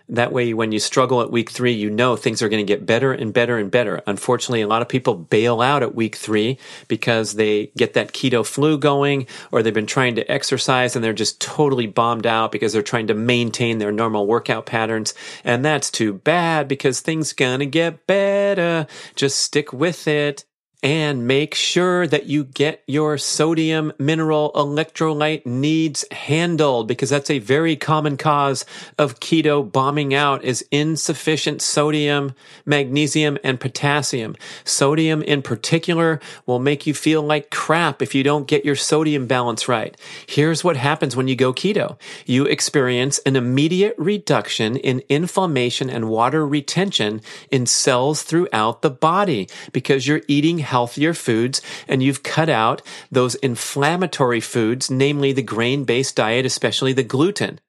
That way, when you struggle at week three, you know things are going to get better and better and better. Unfortunately, a lot of people bail out at week three because they get that keto flu going or they've been trying to exercise and they're just totally bombed out because they're trying to maintain their normal workout patterns. And that's too bad because things gonna get better. Just stick with it and make sure that you get your sodium mineral electrolyte needs handled because that's a very common cause of keto bombing out is insufficient sodium, magnesium, and potassium. Sodium in particular will make you feel like crap if you don't get your sodium balance right. Here's what happens when you go keto. You experience an immediate reduction in inflammation and water retention in cells throughout the body because you're eating healthier foods and you've cut out those inflammatory foods, namely the grain based diet, especially the gluten.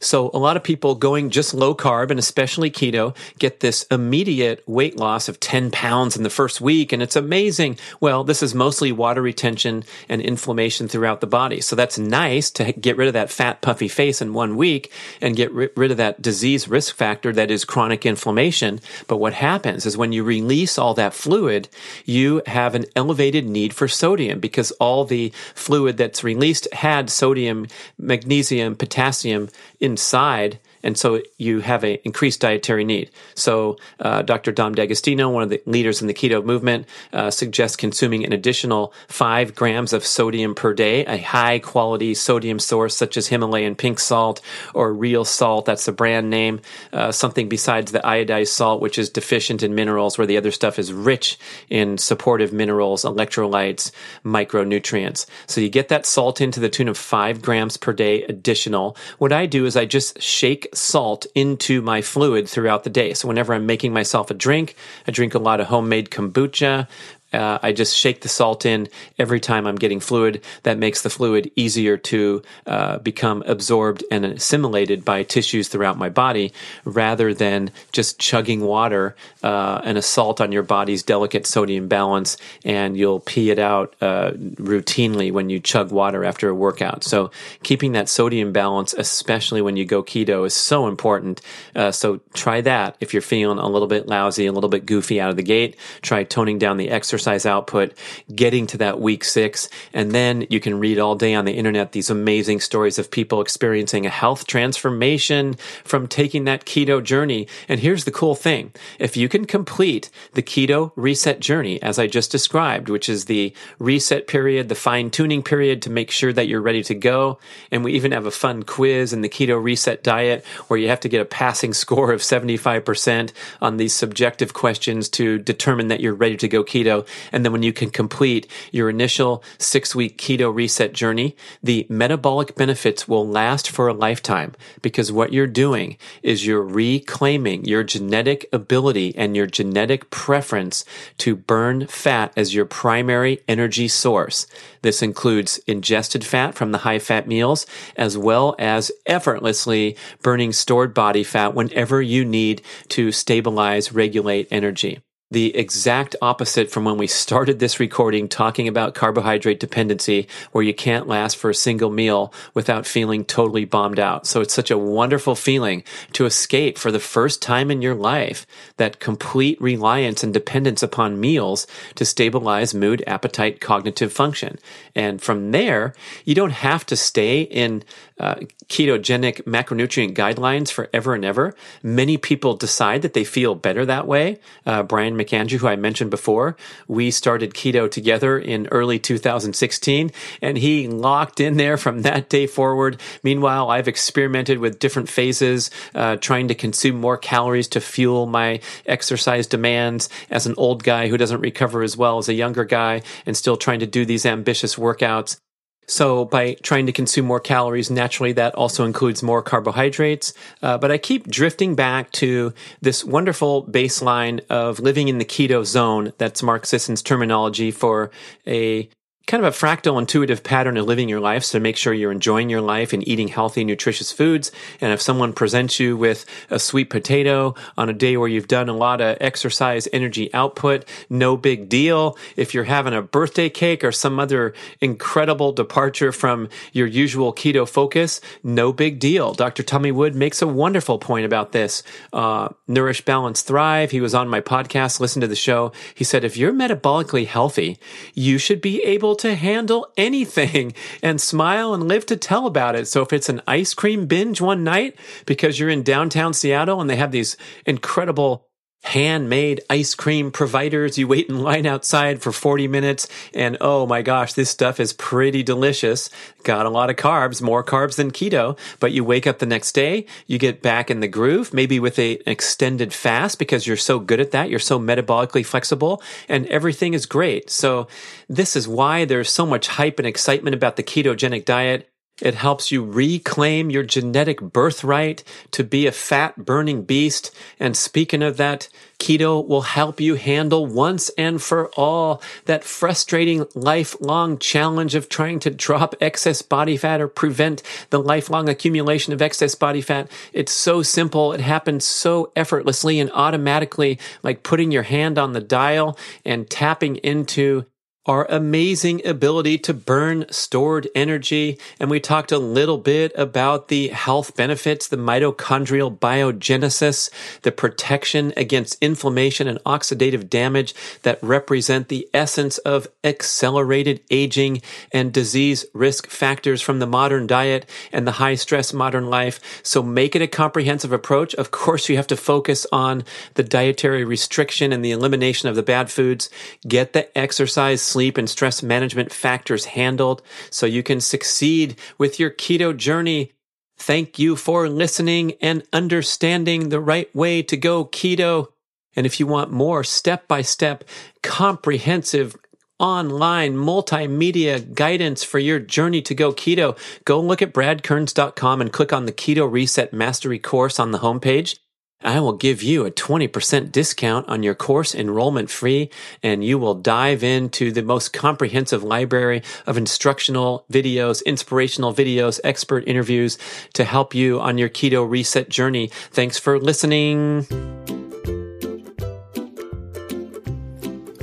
So a lot of people going just low carb and especially keto get this immediate weight loss of 10 pounds in the first week. And it's amazing. Well, this is mostly water retention and inflammation throughout the body. So that's nice to get rid of that fat, puffy face in one week and get rid of that disease risk factor that is chronic inflammation. But what happens is when you release all that fluid, you have an elevated need for sodium because all the fluid that's released had sodium, magnesium, potassium, inside and so you have an increased dietary need. So uh, Dr. Dom D'Agostino, one of the leaders in the keto movement, uh, suggests consuming an additional five grams of sodium per day, a high quality sodium source such as Himalayan pink salt or real salt. That's the brand name. Uh, something besides the iodized salt, which is deficient in minerals, where the other stuff is rich in supportive minerals, electrolytes, micronutrients. So you get that salt into the tune of five grams per day additional. What I do is I just shake salt into my fluid throughout the day. So whenever I'm making myself a drink, I drink a lot of homemade kombucha. Uh, I just shake the salt in every time I'm getting fluid. That makes the fluid easier to uh, become absorbed and assimilated by tissues throughout my body rather than just chugging water, uh, an assault on your body's delicate sodium balance, and you'll pee it out uh, routinely when you chug water after a workout. So, keeping that sodium balance, especially when you go keto, is so important. Uh, so, try that if you're feeling a little bit lousy, a little bit goofy out of the gate. Try toning down the exercise exercise output, getting to that week six. And then you can read all day on the internet these amazing stories of people experiencing a health transformation from taking that keto journey. And here's the cool thing. If you can complete the keto reset journey, as I just described, which is the reset period, the fine tuning period to make sure that you're ready to go. And we even have a fun quiz in the keto reset diet where you have to get a passing score of 75% on these subjective questions to determine that you're ready to go keto. And then when you can complete your initial six week keto reset journey, the metabolic benefits will last for a lifetime because what you're doing is you're reclaiming your genetic ability and your genetic preference to burn fat as your primary energy source. This includes ingested fat from the high fat meals, as well as effortlessly burning stored body fat whenever you need to stabilize, regulate energy the exact opposite from when we started this recording talking about carbohydrate dependency, where you can't last for a single meal without feeling totally bombed out. So it's such a wonderful feeling to escape for the first time in your life that complete reliance and dependence upon meals to stabilize mood, appetite, cognitive function. And from there, you don't have to stay in uh, ketogenic macronutrient guidelines forever and ever. Many people decide that they feel better that way. Uh, Brian McAndrew, who I mentioned before, we started keto together in early 2016, and he locked in there from that day forward. Meanwhile, I've experimented with different phases, uh, trying to consume more calories to fuel my exercise demands as an old guy who doesn't recover as well as a younger guy, and still trying to do these ambitious workouts. So by trying to consume more calories, naturally that also includes more carbohydrates. Uh, but I keep drifting back to this wonderful baseline of living in the keto zone. That's Mark Sisson's terminology for a kind of a fractal intuitive pattern of living your life. So make sure you're enjoying your life and eating healthy nutritious foods. And if someone presents you with a sweet potato on a day where you've done a lot of exercise energy output no big deal. If you're having a birthday cake or some other incredible departure from your usual keto focus no big deal. Dr tommy wood makes a wonderful point about this. Uh, nourish balance thrive. He was on my podcast listen to the show. He said if you're metabolically healthy you should be able able to handle anything and smile and live to tell about it. So if it's an ice cream binge one night because you're in downtown Seattle and they have these incredible handmade ice cream providers. You wait in line outside for 40 minutes and oh my gosh, this stuff is pretty delicious. Got a lot of carbs, more carbs than keto, but you wake up the next day, you get back in the groove, maybe with a, an extended fast because you're so good at that. You're so metabolically flexible and everything is great. So this is why there's so much hype and excitement about the ketogenic diet. It helps you reclaim your genetic birthright to be a fat burning beast. And speaking of that, keto will help you handle once and for all that frustrating lifelong challenge of trying to drop excess body fat or prevent the lifelong accumulation of excess body fat. It's so simple. It happens so effortlessly and automatically, like putting your hand on the dial and tapping into our amazing ability to burn stored energy. And we talked a little bit about the health benefits, the mitochondrial biogenesis, the protection against inflammation and oxidative damage that represent the essence of accelerated aging and disease risk factors from the modern diet and the high stress modern life. So make it a comprehensive approach. Of course, you have to focus on the dietary restriction and the elimination of the bad foods. Get the exercise sleep and stress management factors handled so you can succeed with your keto journey. Thank you for listening and understanding the right way to go keto. And if you want more step by step, comprehensive online multimedia guidance for your journey to go keto, go look at bradkearns.com and click on the Keto Reset Mastery course on the homepage. I will give you a 20% discount on your course enrollment free, and you will dive into the most comprehensive library of instructional videos, inspirational videos, expert interviews to help you on your keto reset journey. Thanks for listening.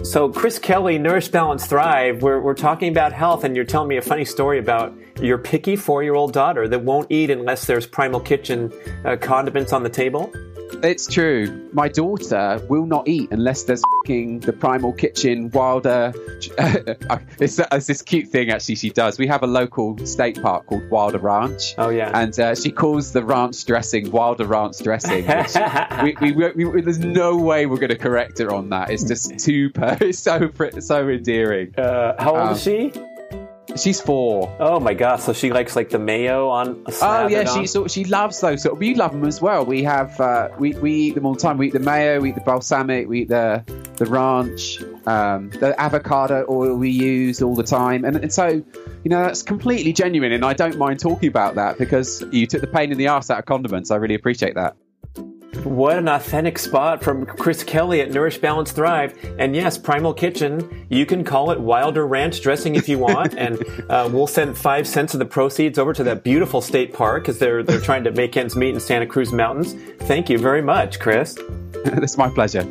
So, Chris Kelly, Nourish, Balance, Thrive, we're, we're talking about health, and you're telling me a funny story about your picky four year old daughter that won't eat unless there's Primal Kitchen uh, condiments on the table. It's true. My daughter will not eat unless there's the Primal Kitchen Wilder. it's, it's, this cute thing actually she does. We have a local state park called Wilder Ranch. Oh yeah, and uh, she calls the ranch dressing Wilder Ranch dressing. we, we, we, we, there's no way we're going to correct her on that. It's just too. per- It's so so endearing. Uh, how old um, is she? She's four. Oh my gosh! So she likes like the mayo on. oh yeah, she so she loves those. So we love them as well. We have uh, we we eat them all the time. We eat the mayo, we eat the balsamic, we eat the the ranch, um, the avocado oil we use all the time, and, and so you know that's completely genuine. And I don't mind talking about that because you took the pain in the ass out of condiments. I really appreciate that. What an authentic spot from Chris Kelly at Nourish Balance Thrive. And yes, Primal Kitchen, you can call it Wilder Ranch dressing if you want. and uh, we'll send five cents of the proceeds over to that beautiful state park because they're, they're trying to make ends meet in Santa Cruz Mountains. Thank you very much, Chris. it's my pleasure.